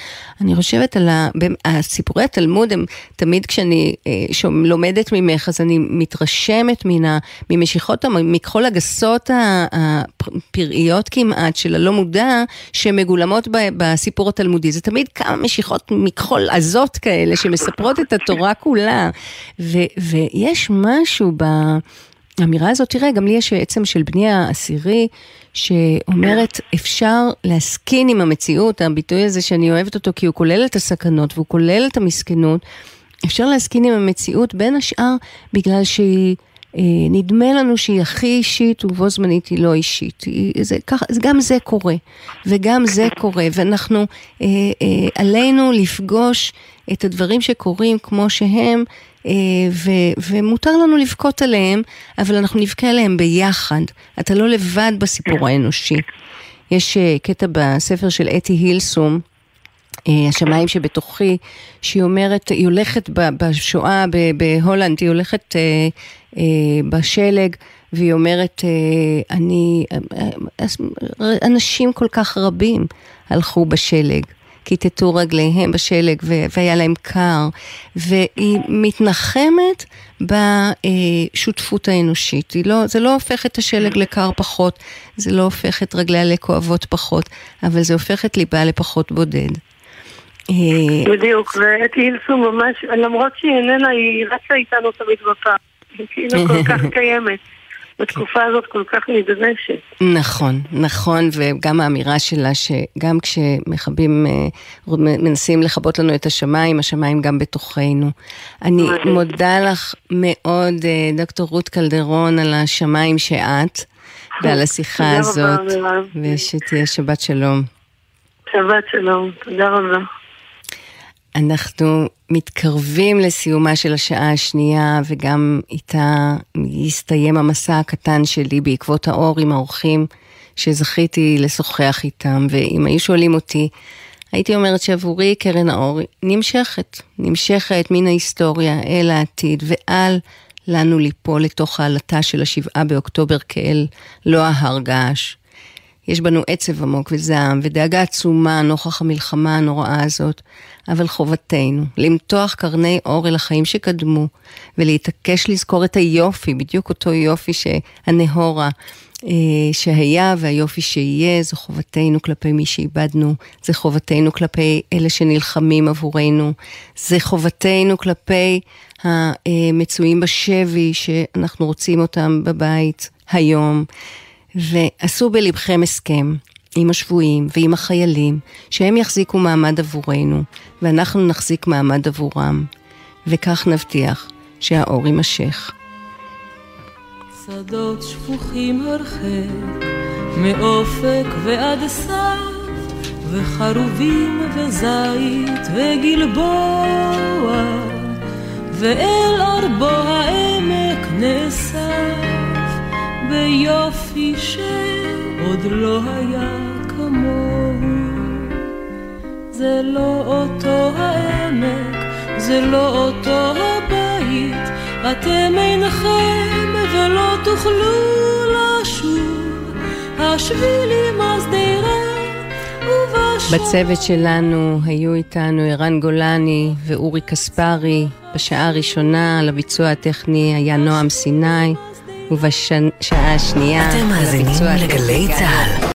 אני חושבת על ה- הסיפורי התלמוד, הם תמיד כשאני אה, לומדת ממך, אז אני מתרשמת מן ממשיכות המכחול הגסות הפראיות כמעט של הלא מודע, שמגולמות בסיפור התלמודי. זה תמיד כמה משיכות מכחול עזות כאלה, שמספרות את התורה כולה. ו- ויש משהו ב... האמירה הזאת, תראה, גם לי יש עצם של בני העשירי, שאומרת, אפשר להסכין עם המציאות, הביטוי הזה שאני אוהבת אותו, כי הוא כולל את הסכנות והוא כולל את המסכנות, אפשר להסכין עם המציאות, בין השאר, בגלל שהיא... אה, נדמה לנו שהיא הכי אישית ובו זמנית היא לא אישית. היא, זה, כך, גם זה קורה, וגם זה קורה, ואנחנו, אה, אה, עלינו לפגוש את הדברים שקורים כמו שהם, ו, ומותר לנו לבכות עליהם, אבל אנחנו נבכה עליהם ביחד. אתה לא לבד בסיפור האנושי. יש אה, קטע בספר של אתי הילסום, אה, השמיים שבתוכי, שהיא אומרת, היא הולכת בשואה בהולנד, היא הולכת אה, אה, בשלג, והיא אומרת, אה, אני, אה, אה, אנשים כל כך רבים הלכו בשלג. כיתתו רגליהם בשלג והיה להם קר, והיא מתנחמת בשותפות האנושית. לא, זה לא הופך את השלג לקר פחות, זה לא הופך את רגליה לכואבות פחות, אבל זה הופך את ליבה לפחות בודד. אה, בדיוק, ואתי הילסון ממש, למרות שהיא איננה, היא רצה איתנו תמיד בפעם. היא כאילו כל כך קיימת. בתקופה הזאת כל כך נדרשת. נכון, נכון, וגם האמירה שלה שגם כשמכבים, אה, מנסים לכבות לנו את השמיים, השמיים גם בתוכנו. אני מודה לך מאוד, אה, דוקטור רות קלדרון, על השמיים שאת, ועל השיחה הזאת, ושתהיה שבת שלום. שבת שלום, תודה רבה. אנחנו מתקרבים לסיומה של השעה השנייה, וגם איתה יסתיים המסע הקטן שלי בעקבות האור עם האורחים שזכיתי לשוחח איתם, ואם היו שואלים אותי, הייתי אומרת שעבורי קרן האור נמשכת, נמשכת מן ההיסטוריה אל העתיד, ואל לנו ליפול לתוך העלתה של השבעה באוקטובר כאל לא ההר געש. יש בנו עצב עמוק וזעם ודאגה עצומה נוכח המלחמה הנוראה הזאת, אבל חובתנו למתוח קרני אור אל החיים שקדמו, ולהתעקש לזכור את היופי, בדיוק אותו יופי שהנהורה אה, שהיה והיופי שיהיה, זו חובתנו כלפי מי שאיבדנו, זה חובתנו כלפי אלה שנלחמים עבורנו, זה חובתנו כלפי המצויים בשבי שאנחנו רוצים אותם בבית היום. ועשו בלבכם הסכם עם השבויים ועם החיילים, שהם יחזיקו מעמד עבורנו, ואנחנו נחזיק מעמד עבורם, וכך נבטיח שהאור יימשך. שדות שפוכים הרחק, מאופק ועד סף, וחרובים וזית וגלבוע, ואל ארבו העמק נאסף. ביופי שעוד לא היה כמוהו. זה לא אותו העמק, זה לא אותו הבית, אתם אינכם ולא תוכלו לשוב, השבילים השדרה בצוות שלנו היו איתנו ערן גולני ואורי קספרי. בשעה הראשונה על הביצוע הטכני היה נועם סיני. ובשעה השנייה... אתם מאזינים לגלי צה"ל.